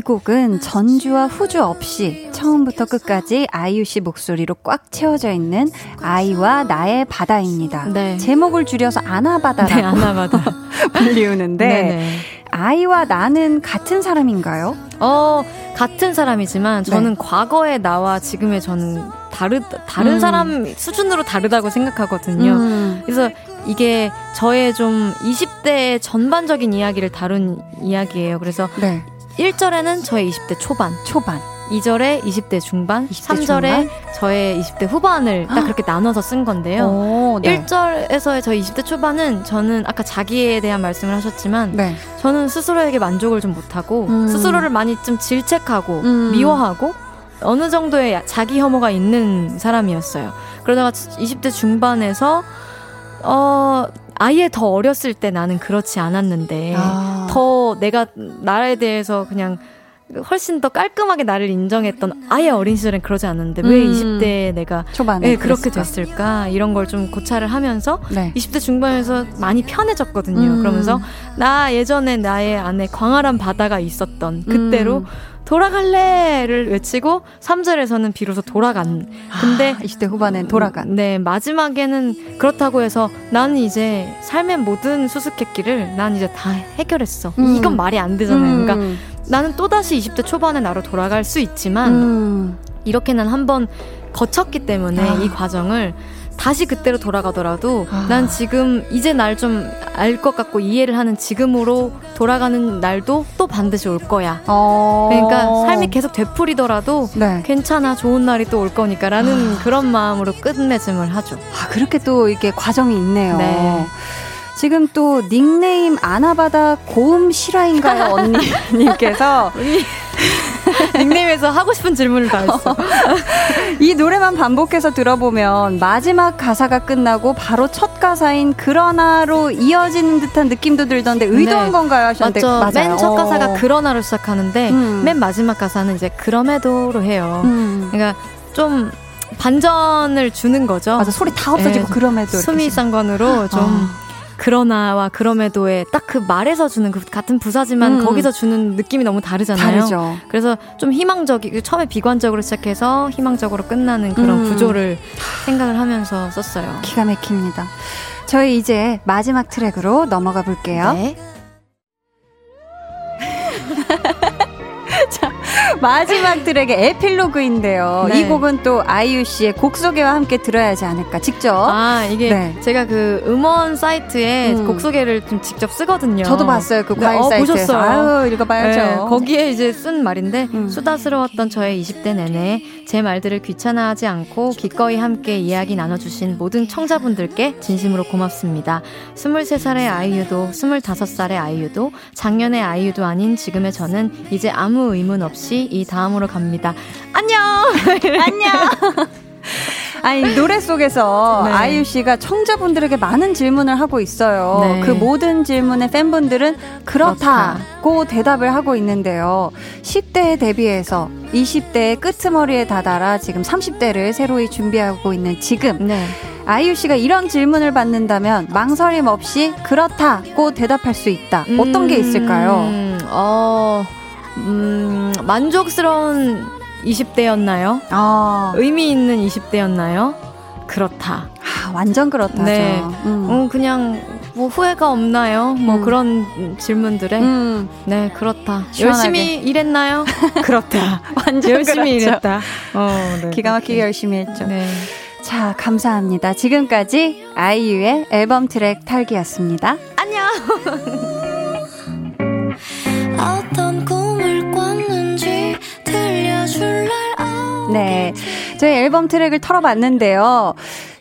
[SPEAKER 1] 이 곡은 전주와 후주 없이 처음부터 끝까지 아이유 씨 목소리로 꽉 채워져 있는 아이와 나의 바다입니다. 네. 제목을 줄여서 아나바다라고 네,
[SPEAKER 4] 아나바다 [LAUGHS]
[SPEAKER 1] 불리우는데 네네. 아이와 나는 같은 사람인가요?
[SPEAKER 4] 어, 같은 사람이지만 저는 네. 과거의 나와 지금의 저는 다르 다른 음. 사람 수준으로 다르다고 생각하거든요. 음. 그래서 이게 저의 좀 20대 전반적인 이야기를 다룬 이야기예요. 그래서 네. 1절에는 저의 20대 초반.
[SPEAKER 1] 초반.
[SPEAKER 4] 2절에 20대 중반, 20대 3절에 중반? 저의 20대 후반을 딱 그렇게 나눠서 쓴 건데요. 오, 네. 1절에서의 저희 20대 초반은 저는 아까 자기에 대한 말씀을 하셨지만 네. 저는 스스로에게 만족을 좀 못하고 음. 스스로를 많이 좀 질책하고 음. 미워하고 어느 정도의 자기 혐오가 있는 사람이었어요. 그러다가 20대 중반에서 어 아예 더 어렸을 때 나는 그렇지 않았는데 아. 더 내가 나에 대해서 그냥 훨씬 더 깔끔하게 나를 인정했던 아예 어린 시절엔 그러지 않았는데 왜 음. 20대에 내가 초반에 네, 그렇게 됐을까 이런 걸 좀 고찰을 하면서 네. 20대 중반에서 많이 편해졌거든요. 음. 그러면서 나 예전에 나의 안에 광활한 바다가 있었던 그때로 음. 돌아갈래를 외치고 3절에서는 비로소 돌아간. 근데
[SPEAKER 1] 아, 20대 후반엔 돌아간.
[SPEAKER 4] 네, 마지막에는 그렇다고 해서 나는 이제 삶의 모든 수수께끼를 난 이제 다 해결했어. 음. 이건 말이 안 되잖아요. 그러니까 음. 나는 또다시 20대 초반의 나로 돌아갈 수 있지만 음. 이렇게는 한번 거쳤기 때문에 아. 이 과정을 다시 그때로 돌아가더라도 아. 난 지금 이제 날 좀 알 것 같고 이해를 하는 지금으로 돌아가는 날도 또 반드시 올 거야. 어. 그러니까 삶이 계속 되풀이더라도 네. 괜찮아 좋은 날이 또 올 거니까라는 아. 그런 마음으로 끝맺음을 하죠.
[SPEAKER 1] 아 그렇게 또 이게 과정이 있네요. 네. 지금 또 닉네임 아나바다 고음 실화인가요 언니님께서 [LAUGHS]
[SPEAKER 4] 닉네임에서 하고 싶은 질문을 다 했어. [LAUGHS]
[SPEAKER 1] 이 노래만 반복해서 들어보면 마지막 가사가 끝나고 바로 첫 가사인 그러나로 이어지는 듯한 느낌도 들던데 의도한 네. 건가요?
[SPEAKER 4] 하셨는데 맞죠. 맨 첫 가사가 어. 그러나로 시작하는데 음. 맨 마지막 가사는 이제 그럼에도로 해요. 음. 그러니까 좀 반전을 주는 거죠.
[SPEAKER 1] 맞아 소리 다 없어지고 네. 그럼에도
[SPEAKER 4] 수미상관으로 좀 어. 그러나와 그럼에도의 딱 그 말에서 주는 그 같은 부사지만 음. 거기서 주는 느낌이 너무 다르잖아요. 다르죠. 그래서 좀 희망적이 처음에 비관적으로 시작해서 희망적으로 끝나는 그런 음. 구조를 생각을 하면서 썼어요.
[SPEAKER 1] 기가 막힙니다. 저희 이제 마지막 트랙으로 넘어가 볼게요. 네. [LAUGHS] 자, 마지막 트랙의 에필로그인데요. 네. 이 곡은 또 아이유 씨의 곡 소개와 함께 들어야 하지 않을까, 직접.
[SPEAKER 4] 아, 이게 네. 제가 그 음원 사이트에 음. 곡 소개를 좀 직접 쓰거든요.
[SPEAKER 1] 저도 봤어요. 그 네, 과일 네, 어, 사이트에서. 보셨어요. 아유, 읽어봐야죠. 네,
[SPEAKER 4] 거기에 이제 쓴 말인데, 음. 수다스러웠던 저의 20대 내내 제 말들을 귀찮아하지 않고 기꺼이 함께 이야기 나눠주신 모든 청자분들께 진심으로 고맙습니다. 23살의 아이유도, 25살의 아이유도, 작년의 아이유도 아닌 지금의 저는 이제 아무 의문 없이 이 다음으로 갑니다. 안녕! [LAUGHS]
[SPEAKER 1] 안녕! 아니 노래 속에서 네. 아이유 씨가 청자분들에게 많은 질문을 하고 있어요. 네. 그 모든 질문에 팬분들은 그렇다고 그렇다. 대답을 하고 있는데요. 10대에 대비해서 20대의 끄트머리에 다다라 지금 30대를 새로이 준비하고 있는 지금 네. 아이유 씨가 이런 질문을 받는다면 망설임 없이 그렇다고 대답할 수 있다. 어떤 게 있을까요? 음, 어.
[SPEAKER 4] 음, 만족스러운 20대였나요? 아. 의미 있는 20대였나요? 그렇다.
[SPEAKER 1] 아, 완전 그렇다죠. 네.
[SPEAKER 4] 음. 음, 그냥 뭐 후회가 없나요? 뭐 음. 그런 질문들에 음. 네 그렇다. 시원하게. 열심히 일했나요? [LAUGHS] 그렇다. [LAUGHS] 완전 열심히 그렇죠. 일했다. 어,
[SPEAKER 1] 네. 기가 막히게 열심히 했죠. 네. 자 감사합니다. 지금까지 아이유의 앨범 트랙 탈기였습니다.
[SPEAKER 4] 안녕. [LAUGHS]
[SPEAKER 1] 네. 저희 앨범 트랙을 털어봤는데요.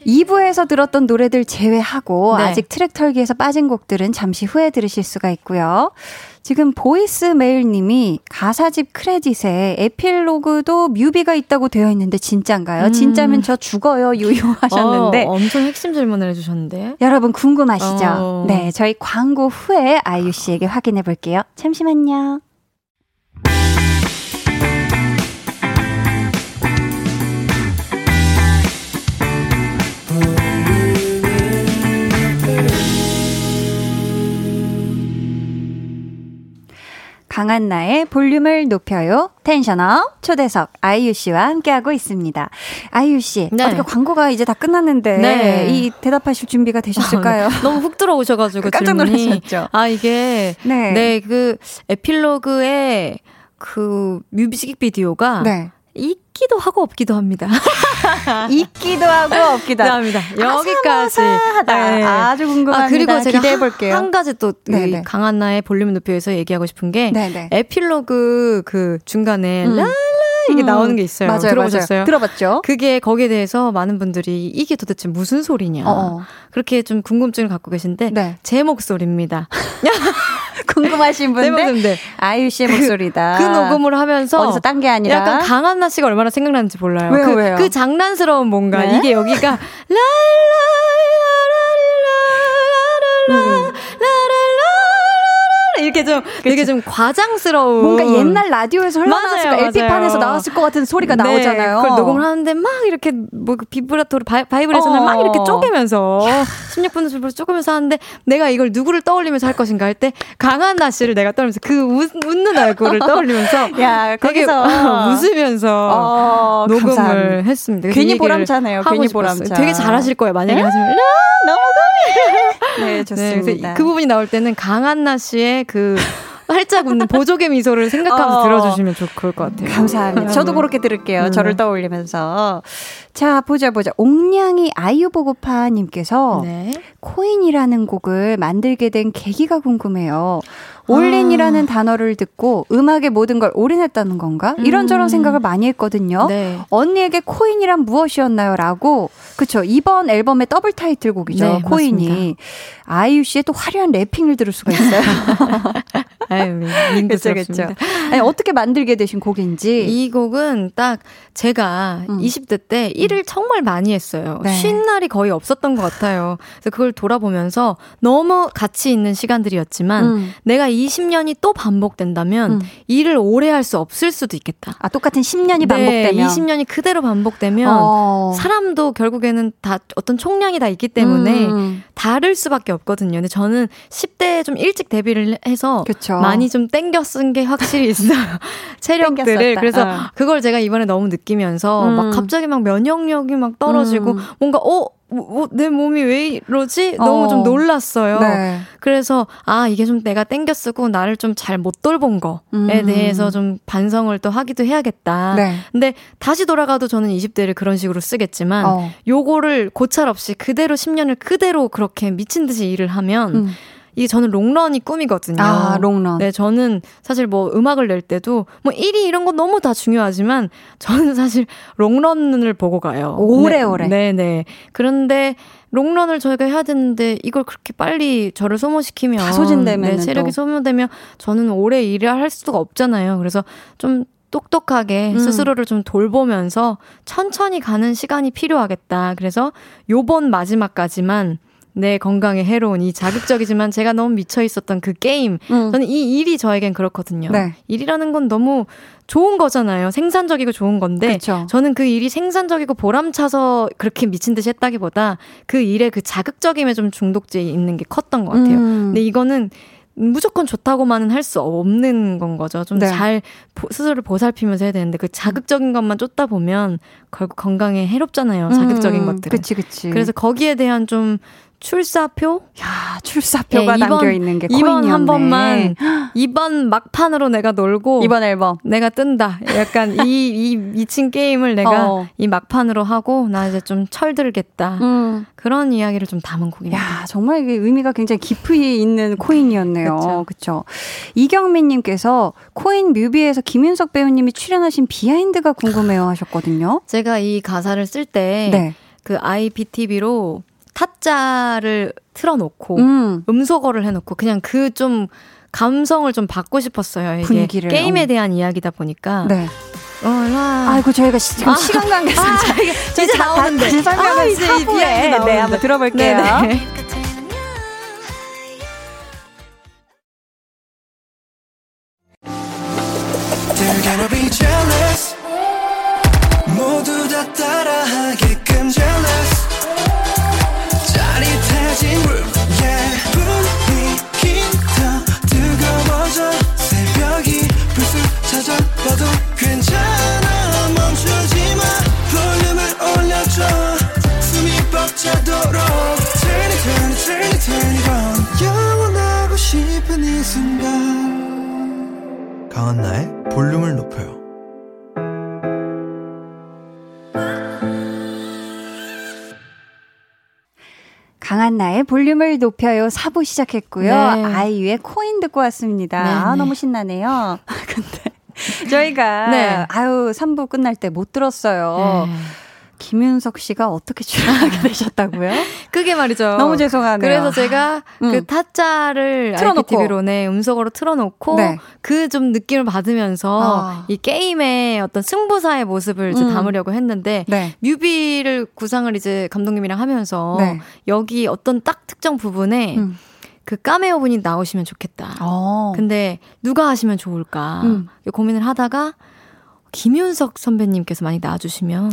[SPEAKER 1] 2부에서 들었던 노래들 제외하고 네. 아직 트랙 털기에서 빠진 곡들은 잠시 후에 들으실 수가 있고요. 지금 보이스 메일님이 가사집 크레딧에 에필로그도 뮤비가 있다고 되어 있는데 진짠가요? 음. 진짜면 저 죽어요 유유 하셨는데
[SPEAKER 4] 어, 엄청 핵심 질문을 해주셨는데
[SPEAKER 1] 여러분 궁금하시죠? 어. 네 저희 광고 후에 아이유 씨에게 확인해 볼게요. 잠시만요. 강한나의 볼륨을 높여요. 텐션업 초대석 아이유 씨와 함께하고 있습니다. 아이유 씨, 네. 어떻게 광고가 이제 다 끝났는데 네. 이 대답하실 준비가 되셨을까요? 아, 네.
[SPEAKER 4] 너무 훅 들어오셔가지고
[SPEAKER 1] 깜짝 놀라셨죠.
[SPEAKER 4] 아 이게 네, 네그 에필로그의 그 뮤직비디오가 네. 있기도 하고 없기도 합니다. [LAUGHS]
[SPEAKER 1] 있기도 하고 없기도
[SPEAKER 4] 네, 합니다. 여기까지.
[SPEAKER 1] 네. 아주 궁금합니다. 아, 그리고 제가 기대해 볼게요.
[SPEAKER 4] 한, 가지 또 강한나의 볼륨 높여서 얘기하고 싶은 게 네네. 에필로그 그 중간에 음. 이게 음. 나오는 게 있어요.
[SPEAKER 1] 맞아요, 들어보셨어요? 맞아요. 들어봤죠.
[SPEAKER 4] 그게 거기에 대해서 많은 분들이 이게 도대체 무슨 소리냐. 어어. 그렇게 좀 궁금증을 갖고 계신데 네. 제 목소리입니다. [LAUGHS]
[SPEAKER 1] 궁금하신 분들 네, 아이유 씨의 그, 목소리다.
[SPEAKER 4] 그 녹음을 하면서
[SPEAKER 1] 어디서 딴 게 아니라
[SPEAKER 4] 약간 강한나 씨가 얼마나 생각나는지 몰라요.
[SPEAKER 1] 왜요,
[SPEAKER 4] 그,
[SPEAKER 1] 왜요?
[SPEAKER 4] 그 장난스러운 뭔가 네? 이게 여기가 [LAUGHS] 라라라라라라라 음. 이렇게 좀 그쵸. 되게 좀 과장스러운
[SPEAKER 1] 뭔가 옛날 라디오에서 흘러나왔을 거 LP판에서 나왔을 것 같은 소리가 네, 나오잖아요.
[SPEAKER 4] 그걸 녹음을 하는데 막 이렇게 뭐그 비브라토로 바이, 바이브레이션을 어. 막 이렇게 쪼개면서 16분 정도 쪼개면서 하는데 내가 이걸 누구를 떠올리면서 할 것인가 할 때 강한나 씨를 내가 떠올리면서 그 웃, 웃는 얼굴을 떠올리면서 [LAUGHS]
[SPEAKER 1] 야,
[SPEAKER 4] 되게 [LAUGHS] 웃으면서 어, 녹음을 감사합니다. 했습니다.
[SPEAKER 1] 괜히 보람차네요. 괜히 보람차.
[SPEAKER 4] 되게 잘하실 거예요. 만약에 네? 하시면
[SPEAKER 1] 너무 [LAUGHS] 네, 좋습니다.
[SPEAKER 4] 네, 그 부분이 나올 때는 강한나 씨의 그 활짝 웃는 보조개 미소를 생각하면서 어, 들어주시면 좋을 것 같아요.
[SPEAKER 1] 감사합니다. 저도 그렇게 들을게요. 음. 저를 떠올리면서. 자, 보자, 보자. 옥냥이 아유보고파님께서 네. 코인이라는 곡을 만들게 된 계기가 궁금해요. 올린이라는 아. 단어를 듣고 음악의 모든 걸 올인했다는 건가? 이런저런 음. 생각을 많이 했거든요. 네. 언니에게 코인이란 무엇이었나요? 라고. 그쵸. 이번 앨범의 더블 타이틀곡이죠. 네, 코인이. 맞습니다. 아이유 씨의 또 화려한 rapping을 들을 수가 있어요. [LAUGHS]
[SPEAKER 4] 아유, 민구스럽습니다.
[SPEAKER 1] 아니, 어떻게 만들게 되신 곡인지.
[SPEAKER 4] 이 곡은 딱 제가 음. 20대 때 일을 정말 많이 했어요. 네. 쉰 날이 거의 없었던 것 같아요. 그래서 그걸 돌아보면서 너무 가치 있는 시간들이었지만 음. 내가 20년이 또 반복된다면 음. 일을 오래 할 수 없을 수도 있겠다.
[SPEAKER 1] 아, 똑같은 10년이 네, 반복되면
[SPEAKER 4] 20년이 그대로 반복되면 어. 사람도 결국에는 다 어떤 총량이 다 있기 때문에 음. 다를 수밖에 없거든요. 근데 저는 10대에 좀 일찍 데뷔를 해서 그쵸. 많이 좀 땡겨 쓴 게 확실히 [LAUGHS] 있어요. 체력들을. 그래서 어. 그걸 제가 이번에 너무 느끼면서 음. 막 갑자기 막 면역력이 막 떨어지고 음. 뭔가 어 뭐, 내 몸이 왜 이러지? 너무 어. 좀 놀랐어요. 네. 그래서, 아, 이게 좀 내가 땡겨 쓰고 나를 좀 잘 못 돌본 거에 음. 대해서 좀 반성을 또 하기도 해야겠다. 네. 근데 다시 돌아가도 저는 20대를 그런 식으로 쓰겠지만, 어. 요거를 고찰 없이 그대로 10년을 그대로 그렇게 미친 듯이 일을 하면, 음. 이게 저는 롱런이 꿈이거든요.
[SPEAKER 1] 아, 롱런.
[SPEAKER 4] 네, 저는 사실 뭐 음악을 낼 때도 뭐 1위 이런 건 너무 다 중요하지만 저는 사실 롱런을 보고 가요.
[SPEAKER 1] 오래오래.
[SPEAKER 4] 네, 네. 그런데 롱런을 저희가 해야 되는데 이걸 그렇게 빨리 저를 소모시키면
[SPEAKER 1] 다 소진되면
[SPEAKER 4] 네, 체력이 소모되면 저는 오래 일을 할 수가 없잖아요. 그래서 좀 똑똑하게 음. 스스로를 좀 돌보면서 천천히 가는 시간이 필요하겠다. 그래서 요번 마지막까지만 내 건강에 해로운 이 자극적이지만 제가 너무 미쳐 있었던 그 게임. 음. 저는 이 일이 저에겐 그렇거든요. 네. 일이라는 건 너무 좋은 거잖아요. 생산적이고 좋은 건데 그쵸. 저는 그 일이 생산적이고 보람차서 그렇게 미친 듯이 했다기보다 그 일의 그 자극적임에 좀 중독돼 있는 게 컸던 것 같아요. 음. 근데 이거는 무조건 좋다고만은 할 수 없는 건 거죠. 좀잘 네. 스스로를 보살피면서 해야 되는데 그 자극적인 것만 쫓다 보면 결국 건강에 해롭잖아요. 자극적인 음, 것들.
[SPEAKER 1] 그치, 그치.
[SPEAKER 4] 그래서 거기에 대한 좀 출사표?
[SPEAKER 1] 야, 출사표가 네, 담겨 있는 게
[SPEAKER 4] 이번 한 번만 [GASPS] 이번 막판으로 내가 놀고
[SPEAKER 1] 이번 앨범
[SPEAKER 4] 내가 뜬다. 약간 이이 미친 게임을 내가 어. 이 막판으로 하고 나 이제 좀 철들겠다. 음. 그런 이야기를 좀 담은 곡입니다.
[SPEAKER 1] 야, 정말 이게 의미가 굉장히 깊이 있는 코인이었네요. 그렇죠. 이경민 님께서 코인 뮤비에서 김윤석 배우님이 출연하신 비하인드가 궁금해요 하셨거든요.
[SPEAKER 4] 제가 이 가사를 쓸때 네. 그 IPTV로 타짜를 틀어놓고 음. 음소거를 해놓고 그냥 그 좀 감성을 좀 받고 싶었어요. 이게 분위기를. 게임에 어. 대한 이야기다 보니까. 네.
[SPEAKER 1] 어라. 아이고 저희가 지금 아, 시간 관계상 아,
[SPEAKER 4] 이제 나오는데
[SPEAKER 1] 다시 설명을 아, 이제 이야기 네, 한번 들어볼게요. 네네. 모두 찾아와도 괜찮아 멈추지 마 볼륨을 올려줘 숨이 벅차도록 Turn it turn it turn it turn it on 영원하고 싶은 이 순간 강한나의 볼륨을 높여요 강한 나의 볼륨을 높여요. 사부 시작했고요. 네. 아이유의 코인 듣고 왔습니다. 네, 아, 네. 너무 신나네요. 아, [LAUGHS] 근데 [LAUGHS] 저희가 네. 아유 3부 끝날 때 못 들었어요. 네. 김윤석 씨가 어떻게 출연하게 되셨다고요? [LAUGHS]
[SPEAKER 4] 그게 말이죠.
[SPEAKER 1] 너무 죄송하네요.
[SPEAKER 4] 그래서 제가 [LAUGHS] 음. 그 타짜를 IPTV로 네, 음성으로 틀어놓고 네. 그좀 느낌을 받으면서 아. 이 게임의 어떤 승부사의 모습을 음. 담으려고 했는데 네. 뮤비를 구상을 이제 감독님이랑 하면서 네. 여기 어떤 딱 특정 부분에 음. 그 까메오 분이 나오시면 좋겠다. 어. 근데 누가 하시면 좋을까 음. 고민을 하다가 김윤석 선배님께서 많이 나와주시면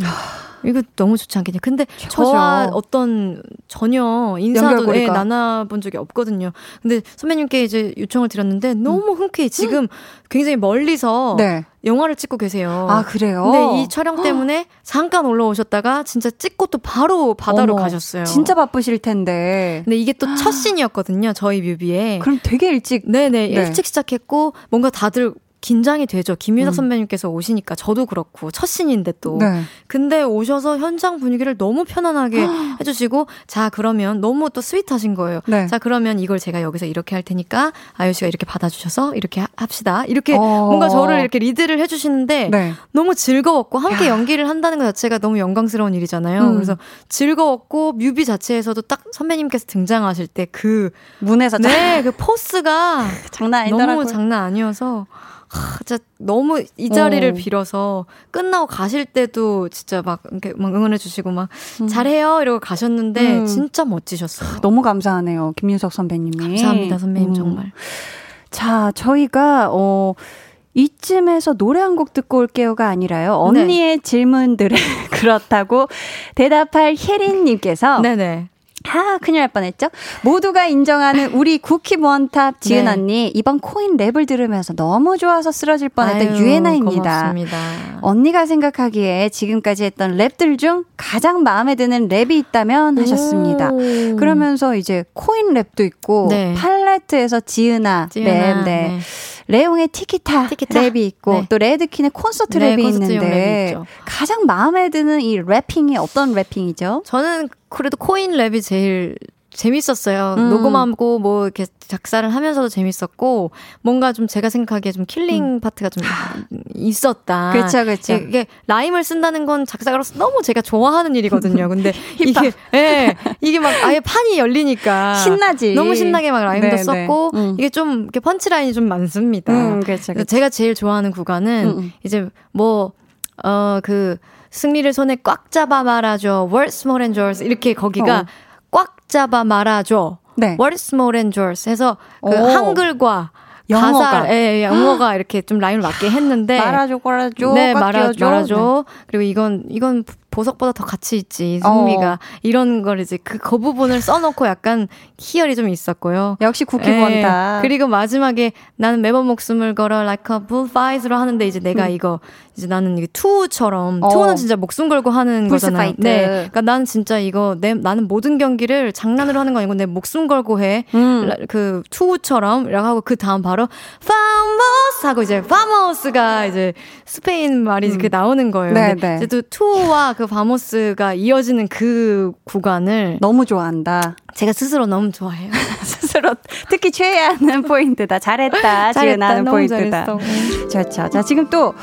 [SPEAKER 4] 이거 너무 좋지 않겠냐. 근데 최고죠. 저와 어떤 전혀 인사도 네, 나눠본 적이 없거든요. 근데 선배님께 이제 요청을 드렸는데 너무 음. 흔쾌히 지금 굉장히 멀리서 네. 영화를 찍고 계세요.
[SPEAKER 1] 아, 그래요?
[SPEAKER 4] 근데 이 촬영 때문에 [GASPS] 잠깐 올라오셨다가 진짜 찍고 또 바로 바다로 어머, 가셨어요.
[SPEAKER 1] 진짜 바쁘실 텐데.
[SPEAKER 4] 근데 이게 또 첫 [GASPS] 씬이었거든요. 저희 뮤비에.
[SPEAKER 1] 그럼 되게 일찍.
[SPEAKER 4] 네네. 네. 일찍 시작했고 뭔가 다들 긴장이 되죠. 김윤석 음. 선배님께서 오시니까 저도 그렇고 첫 신인데 또. 네. 근데 오셔서 현장 분위기를 너무 편안하게 [GASPS] 해주시고 자 그러면 너무 또 스윗하신 거예요. 네. 자 그러면 이걸 제가 여기서 이렇게 할 테니까 아유 씨가 이렇게 받아주셔서 이렇게 합시다. 이렇게 어. 뭔가 저를 이렇게 리드를 해주시는데 네. 너무 즐거웠고 함께 야. 연기를 한다는 것 자체가 너무 영광스러운 일이잖아요. 음. 그래서 즐거웠고 뮤비 자체에서도 딱 선배님께서 등장하실 때 그
[SPEAKER 1] 문에서
[SPEAKER 4] 네 그 포스가 [LAUGHS]
[SPEAKER 1] 장난 아니더라고요.
[SPEAKER 4] 너무 장난 아니어서. 진짜 너무 이 자리를 어. 빌어서 끝나고 가실 때도 진짜 막 이렇게 막 응원해 주시고 막 음. 잘해요 이러고 가셨는데 음. 진짜 멋지셨어요.
[SPEAKER 1] 너무 감사하네요. 김윤석 선배님이.
[SPEAKER 4] 감사합니다. 선배님 음. 정말.
[SPEAKER 1] 자, 저희가 어 이쯤에서 노래 한 곡 듣고 올게요가 아니라요. 언니의 네. 질문들을 [LAUGHS] 그렇다고 대답할 혜린님께서 네네. 아, 큰일 날 뻔했죠? 모두가 인정하는 우리 쿠키 원탑 지은 네. 언니, 이번 코인 랩을 들으면서 너무 좋아서 쓰러질 뻔했던 유에나입니다. 언니가 생각하기에 지금까지 했던 랩들 중 가장 마음에 드는 랩이 있다면 하셨습니다. 오. 그러면서 이제 코인 랩도 있고, 네. 팔레트에서 지은아, 지은아 랩, 네. 네. 레옹의 티키타, 티키타? 랩이 있고 네. 또 레드퀸의 콘서트 네, 랩이 콘서트 있는데 가장 마음에 드는 이 rapping이 어떤 래핑이죠?
[SPEAKER 4] 저는 그래도 코인 랩이 제일 재밌었어요. 음. 녹음하고 뭐 이렇게 작사를 하면서도 재밌었고 뭔가 좀 제가 생각하기에 좀 killing 음. 파트가 좀 있었다.
[SPEAKER 1] 그렇죠, 그렇죠.
[SPEAKER 4] 이게 라임을 쓴다는 건 작사가로서 너무 제가 좋아하는 일이거든요. 근데 [LAUGHS] 이게 예, 이게 막 아예 판이 열리니까
[SPEAKER 1] 신나지.
[SPEAKER 4] 너무 신나게 막 라임도 네, 네. 썼고 네. 음. 이게 좀 이렇게 punchline이 좀 많습니다. 음, 그렇죠, 그렇죠. 제가 제일 좋아하는 구간은 음, 음. 이제 뭐어그 승리를 손에 꽉 잡아 말아줘. Words more than yours. 이렇게 거기가 어. 꽉 잡아 말아줘. 네. Words more than yours. 해서 그 오. 한글과 영어가. 가사, 예, 예, 영어가 이렇게 좀 라임을 맞게 했는데.
[SPEAKER 1] 말아줘, 말아줘.
[SPEAKER 4] 네, 말아, 말아줘. 네. 그리고 이건, 이건 보석보다 더 가치 있지, 승미가. 어. 이런 걸 이제 그, 그 부분을 써놓고 약간 희열이 좀 있었고요.
[SPEAKER 1] 역시 쿠키본다.
[SPEAKER 4] 예, 그리고 마지막에 나는 매번 목숨을 걸어 like a bullfight로 하는데 이제 내가 음. 이거 이제 나는 이게 투우처럼 어. 투우는 진짜 목숨 걸고 하는 거잖아요. fight. 네, 그러니까 나는 진짜 이거 내 나는 모든 경기를 장난으로 하는 거 아니고 내 목숨 걸고 해. 음. 그 투우처럼 이라고 하고 그 다음 바로 vamos 하고 이제 vamos가 이제 스페인 말이 음. 그 나오는 거예요. 네, 네. 이제 또 투우와 그 vamos가 이어지는 그 구간을
[SPEAKER 1] 너무 좋아한다.
[SPEAKER 4] 제가 스스로 너무 좋아해요. [LAUGHS]
[SPEAKER 1] 스스로 특히 최애하는 포인트다. 잘했다. 잘했다. 하는 포인트다. 잘했어. 좋죠. 자 지금 또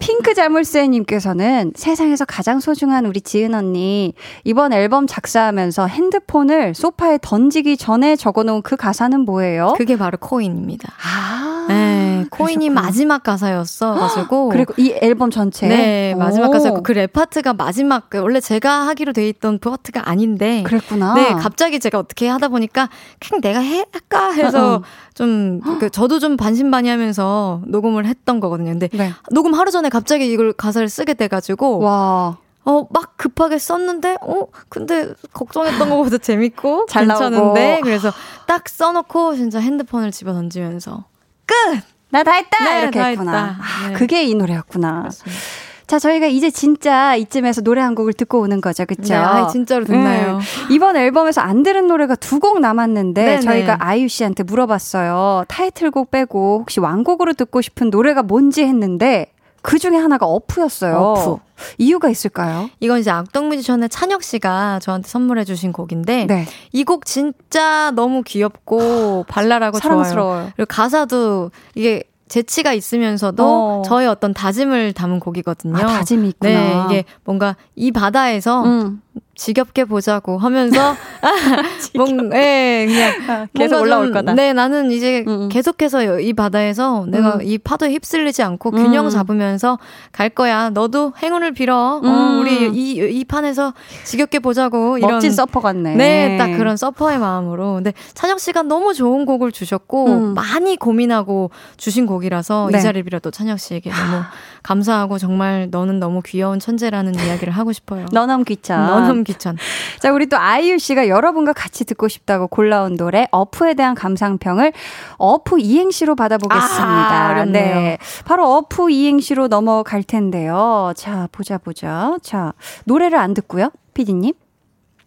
[SPEAKER 1] 핑크 자물쇠님께서는 세상에서 가장 소중한 우리 지은 언니 이번 앨범 작사하면서 핸드폰을 소파에 던지기 전에 적어놓은 그 가사는 뭐예요?
[SPEAKER 4] 그게 바로 코인입니다. 아, 네, 코인이. 마지막 가사였어 가지고
[SPEAKER 1] 그리고 이 앨범 전체
[SPEAKER 4] 네 마지막 가사였고 그 랩 파트가 마지막 그 원래 제가 하기로 돼 있던 그 파트가 아닌데
[SPEAKER 1] 그랬구나.
[SPEAKER 4] 네 갑자기 제가 어떻게 하다 보니까 그냥 내가 해 할까 해서 어. 좀, 그, 저도 좀 반신반의 하면서 녹음을 했던 거거든요. 근데 네. 녹음 하루 전에 갑자기 이걸 가사를 쓰게 돼가지고. 와. 어, 막 급하게 썼는데, 어, 근데 걱정했던 것보다 재밌고, 잘 괜찮은데. 나오고. 그래서 딱 써놓고 진짜 핸드폰을 집어 던지면서, 끝!
[SPEAKER 1] 나 다 했다! 네, 이렇게 다 했구나. 했다. 아, 네. 그게 이 노래였구나. 그렇습니다. 자, 저희가 이제 진짜 이쯤에서 노래 한 곡을 듣고 오는 거죠. 그쵸?
[SPEAKER 4] 네, 아, 진짜로 듣나요? 네.
[SPEAKER 1] 이번 앨범에서 안 들은 노래가 두 곡 남았는데 네네. 저희가 아이유 씨한테 물어봤어요. 타이틀곡 빼고 혹시 완곡으로 듣고 싶은 노래가 뭔지 했는데 그 중에 하나가 어프였어요. 어프. 이유가 있을까요?
[SPEAKER 4] 이건 이제 악동뮤지션의 찬혁 씨가 저한테 선물해 주신 곡인데 네. 이곡 진짜 너무 귀엽고 발랄하고 사랑스러워요. 좋아요. 그리고 가사도 이게 재치가 있으면서도 어. 저의 어떤 다짐을 담은 곡이거든요. 아,
[SPEAKER 1] 다짐이 있구나.
[SPEAKER 4] 네, 이게 뭔가 이 바다에서 음. 지겹게 보자고 하면서 [LAUGHS] 뭔 예, 그냥 아,
[SPEAKER 1] 계속 올라올 거다.
[SPEAKER 4] 네, 나는 이제 음, 음. 계속해서 이 바다에서 내가 음. 이 파도에 휩쓸리지 않고 균형 음. 잡으면서 갈 거야. 너도 행운을 빌어. 어, 음. 우리 이, 이 판에서 지겹게 보자고
[SPEAKER 1] 이런 멋진 서퍼 같네.
[SPEAKER 4] 네, 딱 그런 서퍼의 마음으로. 근데 찬혁 씨가 너무 좋은 곡을 주셨고 많이 고민하고 주신 곡이라서 네. 이 자리를 빌어 또 찬혁 씨에게 너무 감사하고 정말 너는 너무 귀여운 천재라는 이야기를 하고 싶어요. [LAUGHS]
[SPEAKER 1] 너넘 귀찮.
[SPEAKER 4] 너넘 귀찮.
[SPEAKER 1] 자, 우리 또 아이유 씨가 여러분과 같이 듣고 싶다고 골라온 노래 어프에 대한 감상평을 어프 이행시로 받아보겠습니다.
[SPEAKER 4] 아, 네.
[SPEAKER 1] 바로 어프 이행시로 넘어갈 텐데요. 자, 보자 보자. 자, 노래를 안 듣고요. 피디님.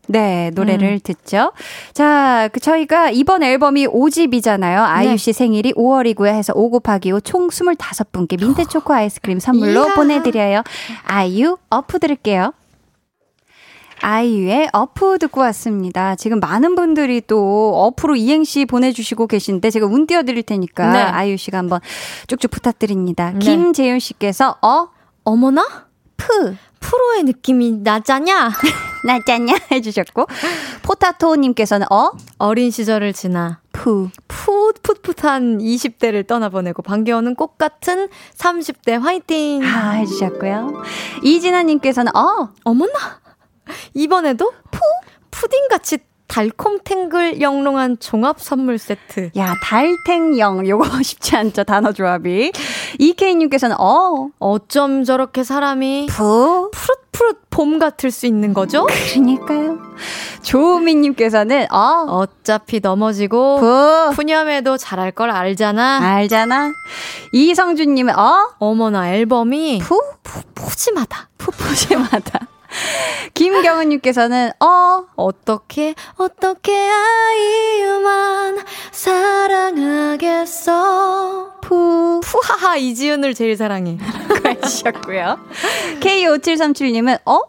[SPEAKER 1] 네, 노래를 음. 듣죠. 자, 그 저희가 이번 앨범이 5집이잖아요. 아이유 네. 씨 생일이 5월이고요. 해서 5 곱하기 5 총 25분께 민트 초코 아이스크림 선물로 이야. 보내드려요. 아이유 어프 들을게요. 아이유의 어프 듣고 왔습니다. 지금 많은 분들이 또 어프로 이행시 보내주시고 계신데 제가 운 띄워드릴 테니까 네. 아이유 씨가 한번 쭉쭉 부탁드립니다. 네. 김재윤 씨께서 어?
[SPEAKER 4] 어머나?
[SPEAKER 1] 프.
[SPEAKER 4] 프로의 느낌이 나잖냐? [LAUGHS]
[SPEAKER 1] 나잖냐? 해주셨고 포타토님께서는 어?
[SPEAKER 4] 어린 시절을 지나
[SPEAKER 1] 푸.
[SPEAKER 4] 푸, 풋풋한 20대를 떠나보내고 반겨오는 꽃 같은 30대 화이팅!
[SPEAKER 1] 아, 해주셨고요. 이진아님께서는 어?
[SPEAKER 4] 어머나! 이번에도 푸 푸딩같이 달콤탱글 영롱한 종합 선물 세트.
[SPEAKER 1] 야, 달탱영. 요거 [LAUGHS] 쉽지 않죠, 단어 조합이. 이케이님께서는, 어.
[SPEAKER 4] 어쩜 저렇게 사람이.
[SPEAKER 1] 푸.
[SPEAKER 4] 푸릇푸릇 봄 같을 수 있는 거죠?
[SPEAKER 1] 그러니까요. 조우민님께서는, 어.
[SPEAKER 4] 어차피 넘어지고.
[SPEAKER 1] 푸.
[SPEAKER 4] 푸념해도 잘할 걸 알잖아.
[SPEAKER 1] 알잖아. 이성준님은, 어.
[SPEAKER 4] 어머나, 앨범이.
[SPEAKER 1] 푸.
[SPEAKER 4] 푸, 푸짐하다.
[SPEAKER 1] 푸푸짐하다. [LAUGHS] 김경은님께서는 어
[SPEAKER 4] 어떻게 어떻게 아이유만 사랑하겠어
[SPEAKER 1] 푸
[SPEAKER 4] 푸하하 이지은을 제일 사랑해 [LAUGHS]
[SPEAKER 1] 해주셨고요 K5737님은 어?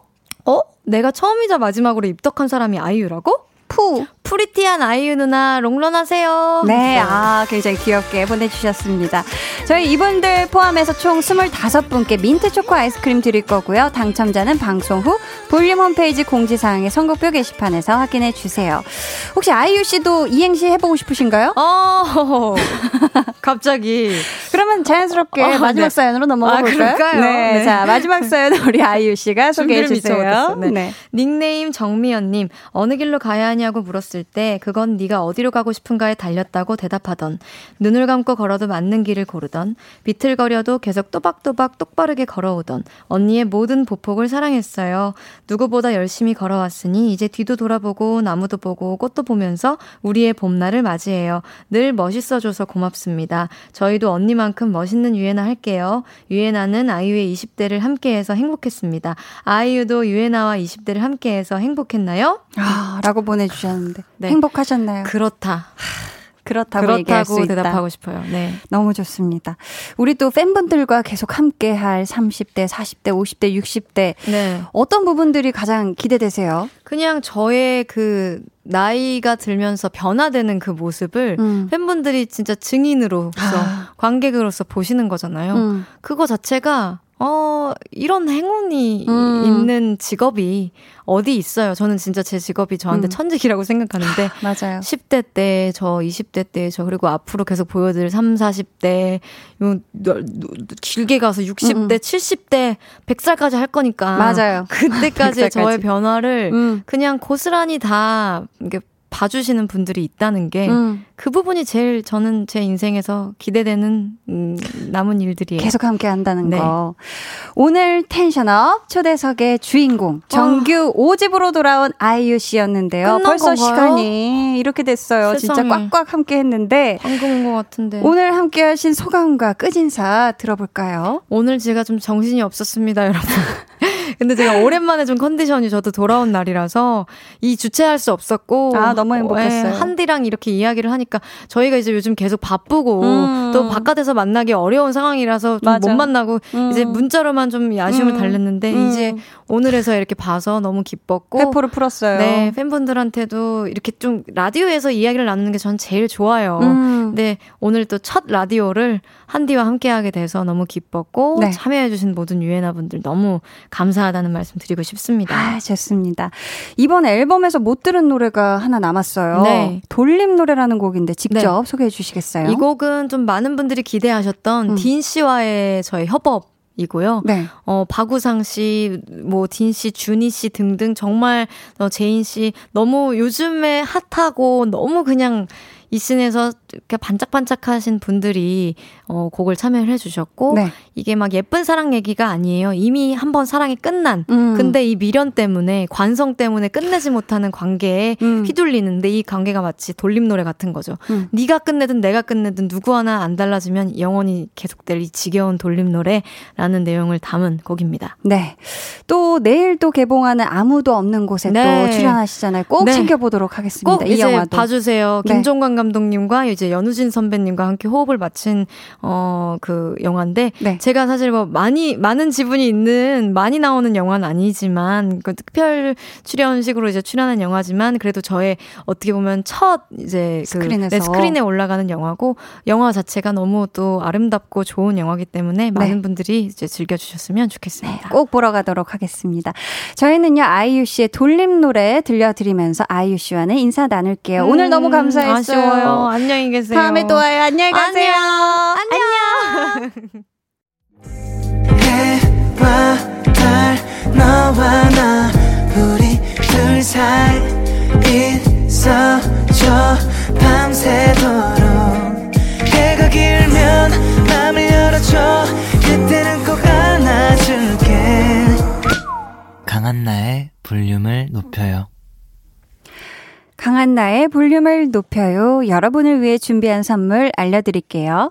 [SPEAKER 4] 어? 내가 처음이자 마지막으로 입덕한 사람이 아이유라고?
[SPEAKER 1] 푸.
[SPEAKER 4] pretty한 아이유 누나 롱런하세요.
[SPEAKER 1] 네, 아 굉장히 귀엽게 보내주셨습니다. 저희 이분들 포함해서 총 25분께 민트 초코 아이스크림 드릴 거고요. 당첨자는 방송 후 볼륨 홈페이지 공지사항의 선곡표 게시판에서 확인해 주세요. 혹시 아이유 씨도 이행시 해보고 싶으신가요?
[SPEAKER 4] 어, [LAUGHS] 갑자기.
[SPEAKER 1] 그러면 자연스럽게 어, 마지막 네. 사연으로 넘어가
[SPEAKER 4] 아,
[SPEAKER 1] 볼까요?
[SPEAKER 4] 그럴까요?
[SPEAKER 1] 네, 네, 자 마지막 사연 우리 아이유 씨가 소개해 주세요.
[SPEAKER 4] 네. 네. 닉네임 정미연님 어느 길로 가야 하냐고 물었 을 때 그건 네가 어디로 가고 싶은가에 달렸다고 대답하던 눈을 감고 걸어도 맞는 길을 고르던 비틀거려도 계속 또박또박 똑바르게 걸어오던 언니의 모든 보폭을 사랑했어요. 누구보다 열심히 걸어왔으니 이제 뒤도 돌아보고 나무도 보고 꽃도 보면서 우리의 봄날을 맞이해요. 늘 멋있어줘서 고맙습니다. 저희도 언니만큼 멋있는 유예나 할게요. 유예나는 아이유의 20대를 함께해서 행복했습니다. 아이유도 유예나와 20대를 함께해서 행복했나요?
[SPEAKER 1] 아, 라고 보내주셨는데. 네. 행복하셨나요?
[SPEAKER 4] 그렇다.
[SPEAKER 1] 그렇다고,
[SPEAKER 4] 그렇다고 대답하고 싶어요. 네.
[SPEAKER 1] 너무 좋습니다. 우리 또 팬분들과 계속 함께 할 30대, 40대, 50대, 60대.
[SPEAKER 4] 네.
[SPEAKER 1] 어떤 부분들이 가장 기대되세요?
[SPEAKER 4] 그냥 저의 그 나이가 들면서 변화되는 그 모습을 음. 팬분들이 진짜 증인으로서 아. 관객으로서 보시는 거잖아요. 음. 그거 자체가 어, 어, 이런 행운이 음. 있는 직업이 어디 있어요. 저는 진짜 제 직업이 저한테 음. 천직이라고 생각하는데. [LAUGHS]
[SPEAKER 1] 맞아요.
[SPEAKER 4] 10대 때, 저 20대 때, 저 그리고 앞으로 계속 보여드릴 3, 40대, 요, 길게 가서 60대, 음. 70대, 100살까지 할 거니까.
[SPEAKER 1] 맞아요. [LAUGHS]
[SPEAKER 4] 그때까지 저의 변화를 음. 그냥 고스란히 다 이게 봐주시는 분들이 있다는 게그 음. 그 부분이 제일 저는 제 인생에서 기대되는 음, 남은 일들이에요.
[SPEAKER 1] 계속 함께 한다는 네. 거. 오늘 텐션업 초대석의 주인공 정규 어. 5집으로 돌아온 아이유 씨였는데요. 벌써 건가요? 시간이 이렇게 됐어요. 세상에. 진짜 꽉꽉 함께 했는데
[SPEAKER 4] 온것 같은데
[SPEAKER 1] 오늘 함께 하신 소감과 끝인사 들어볼까요?
[SPEAKER 4] 오늘 제가 좀 정신이 없었습니다, 여러분. 근데 제가 오랜만에 좀 컨디션이 저도 돌아온 날이라서 이 주최할 수 없었고
[SPEAKER 1] 아 너무 행복했어요. 네,
[SPEAKER 4] 한디랑 이렇게 이야기를 하니까 저희가 이제 요즘 계속 바쁘고 음. 또 바깥에서 만나기 어려운 상황이라서 좀 못 만나고 음. 이제 문자로만 좀 아쉬움을 음. 달랬는데 음. 이제 오늘에서 이렇게 봐서 너무 기뻤고
[SPEAKER 1] 회포를 풀었어요.
[SPEAKER 4] 네 팬분들한테도 이렇게 좀 라디오에서 이야기를 나누는 게 전 제일 좋아요. 음. 네 오늘 또 첫 라디오를 한디와 함께하게 돼서 너무 기뻤고 네. 참여해주신 모든 유엔아 분들 너무 감사하다는 말씀 드리고 싶습니다.
[SPEAKER 1] 아, 좋습니다. 이번 앨범에서 못 들은 노래가 하나 남았어요. 네. 돌림 노래라는 곡인데 직접 네. 소개해 주시겠어요?
[SPEAKER 4] 이 곡은 좀 많은 분들이 기대하셨던 음. 딘 씨와의 저희 협업 이고요. 네. 어, 박우상 씨, 뭐, 딘 씨, 준희 씨 등등 정말, 어, 제인 씨, 너무 요즘에 핫하고 너무 그냥 이 씬에서 이렇게 반짝반짝 하신 분들이 어, 곡을 참여를 해주셨고 네. 이게 막 예쁜 사랑 얘기가 아니에요. 이미 한 번 사랑이 끝난. 음. 근데 이 미련 때문에 관성 때문에 끝내지 못하는 관계에 음. 휘둘리는데 이 관계가 마치 돌림 노래 같은 거죠. 음. 네가 끝내든 내가 끝내든 누구 하나 안 달라지면 영원히 계속될 이 지겨운 돌림 노래라는 내용을 담은 곡입니다.
[SPEAKER 1] 네. 또 내일 또 개봉하는 아무도 없는 곳에 네. 또 출연하시잖아요. 꼭 네. 챙겨보도록 하겠습니다.
[SPEAKER 4] 꼭 이 영화도 봐주세요. 네. 김종관 감독님과 이제 연우진 선배님과 함께 호흡을 맞춘 어 그 영화인데 네. 제가 사실 뭐 많이 많은 지분이 있는 많이 나오는 영화는 아니지만 그 특별 출연식으로 이제 출연한 영화지만 그래도 저의 어떻게 보면 첫 이제 그 스크린에서. 네, 스크린에 올라가는 영화고 영화 자체가 너무 또 아름답고 좋은 영화기 때문에 많은 네. 분들이 이제 즐겨 주셨으면 좋겠습니다.
[SPEAKER 1] 네, 꼭 보러 가도록 하겠습니다. 저희는요 아이유 씨의 돌림 노래 들려드리면서 아이유 씨와는 인사 나눌게요. 음, 오늘 너무 감사했어요.
[SPEAKER 4] 아쉬워요. 안녕히 계세요.
[SPEAKER 1] 다음에 또 와요. 안녕히 가세요.
[SPEAKER 4] 안녕. 안녕.
[SPEAKER 5] 해와 달 너와 나 우리 둘 사이 있어줘 밤새도록 해가 길면 맘을 열어줘 그때는 꼭 안아줄게 강한나의 볼륨을 높여요
[SPEAKER 1] 강한나의 볼륨을 높여요. 여러분을 위해 준비한 선물 알려드릴게요.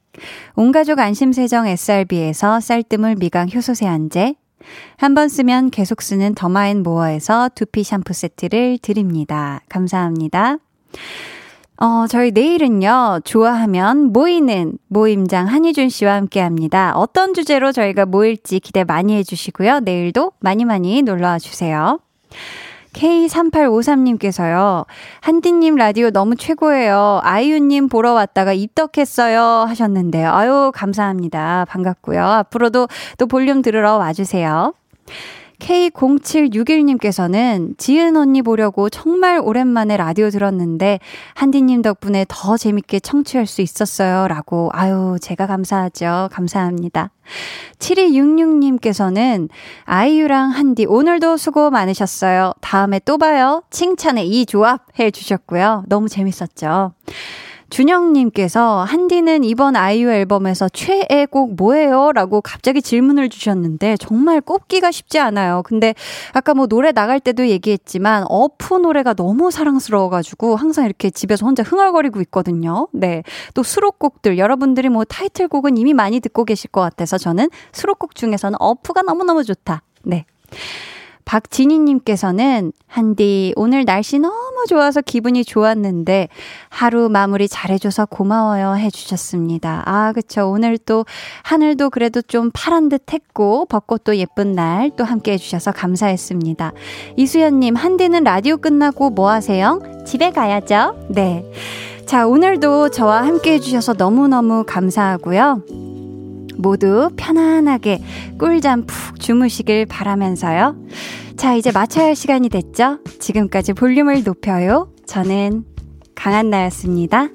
[SPEAKER 1] 온가족 안심세정 SRB에서 쌀뜨물 미강 효소 세안제, 한 번 쓰면 계속 쓰는 더마앤모어에서 두피 샴푸 세트를 드립니다. 감사합니다. 어, 저희 내일은요, 좋아하면 모이는 모임장 한희준 씨와 함께 합니다. 어떤 주제로 저희가 모일지 기대 많이 해주시고요. 내일도 많이 많이 놀러와 주세요. K3853님께서요. 한디님 라디오 너무 최고예요. 아이유님 보러 왔다가 입덕했어요. 하셨는데요. 아유, 감사합니다. 반갑고요. 앞으로도 또 볼륨 들으러 와주세요. K0761님께서는 지은 언니 보려고 정말 오랜만에 라디오 들었는데 한디님 덕분에 더 재밌게 청취할 수 있었어요. 라고. 아유, 제가 감사하죠. 감사합니다. 7266님께서는 아이유랑 한디 오늘도 수고 많으셨어요. 다음에 또 봐요. 칭찬의 이 조합 해 주셨고요. 너무 재밌었죠. 준영님께서 한디는 이번 아이유 앨범에서 최애 곡 뭐예요? 라고 갑자기 질문을 주셨는데 정말 꼽기가 쉽지 않아요. 근데 아까 뭐 노래 나갈 때도 얘기했지만 어프 노래가 너무 사랑스러워가지고 항상 이렇게 집에서 혼자 흥얼거리고 있거든요. 네. 또 수록곡들 여러분들이 뭐 타이틀곡은 이미 많이 듣고 계실 것 같아서 저는 수록곡 중에서는 어프가 너무너무 좋다. 네. 박진희님께서는, 한디, 오늘 날씨 너무 좋아서 기분이 좋았는데, 하루 마무리 잘해줘서 고마워요 해주셨습니다. 아, 그쵸. 오늘 또, 하늘도 그래도 좀 파란 듯 했고, 벚꽃도 예쁜 날 또 함께 해주셔서 감사했습니다. 이수연님, 한디는 라디오 끝나고 뭐 하세요? 집에 가야죠. 네. 자, 오늘도 저와 함께 해주셔서 너무너무 감사하고요. 모두 편안하게 꿀잠 푹 주무시길 바라면서요. 자, 이제 마쳐야 할 시간이 됐죠? 지금까지 볼륨을 높여요. 저는 강한나였습니다.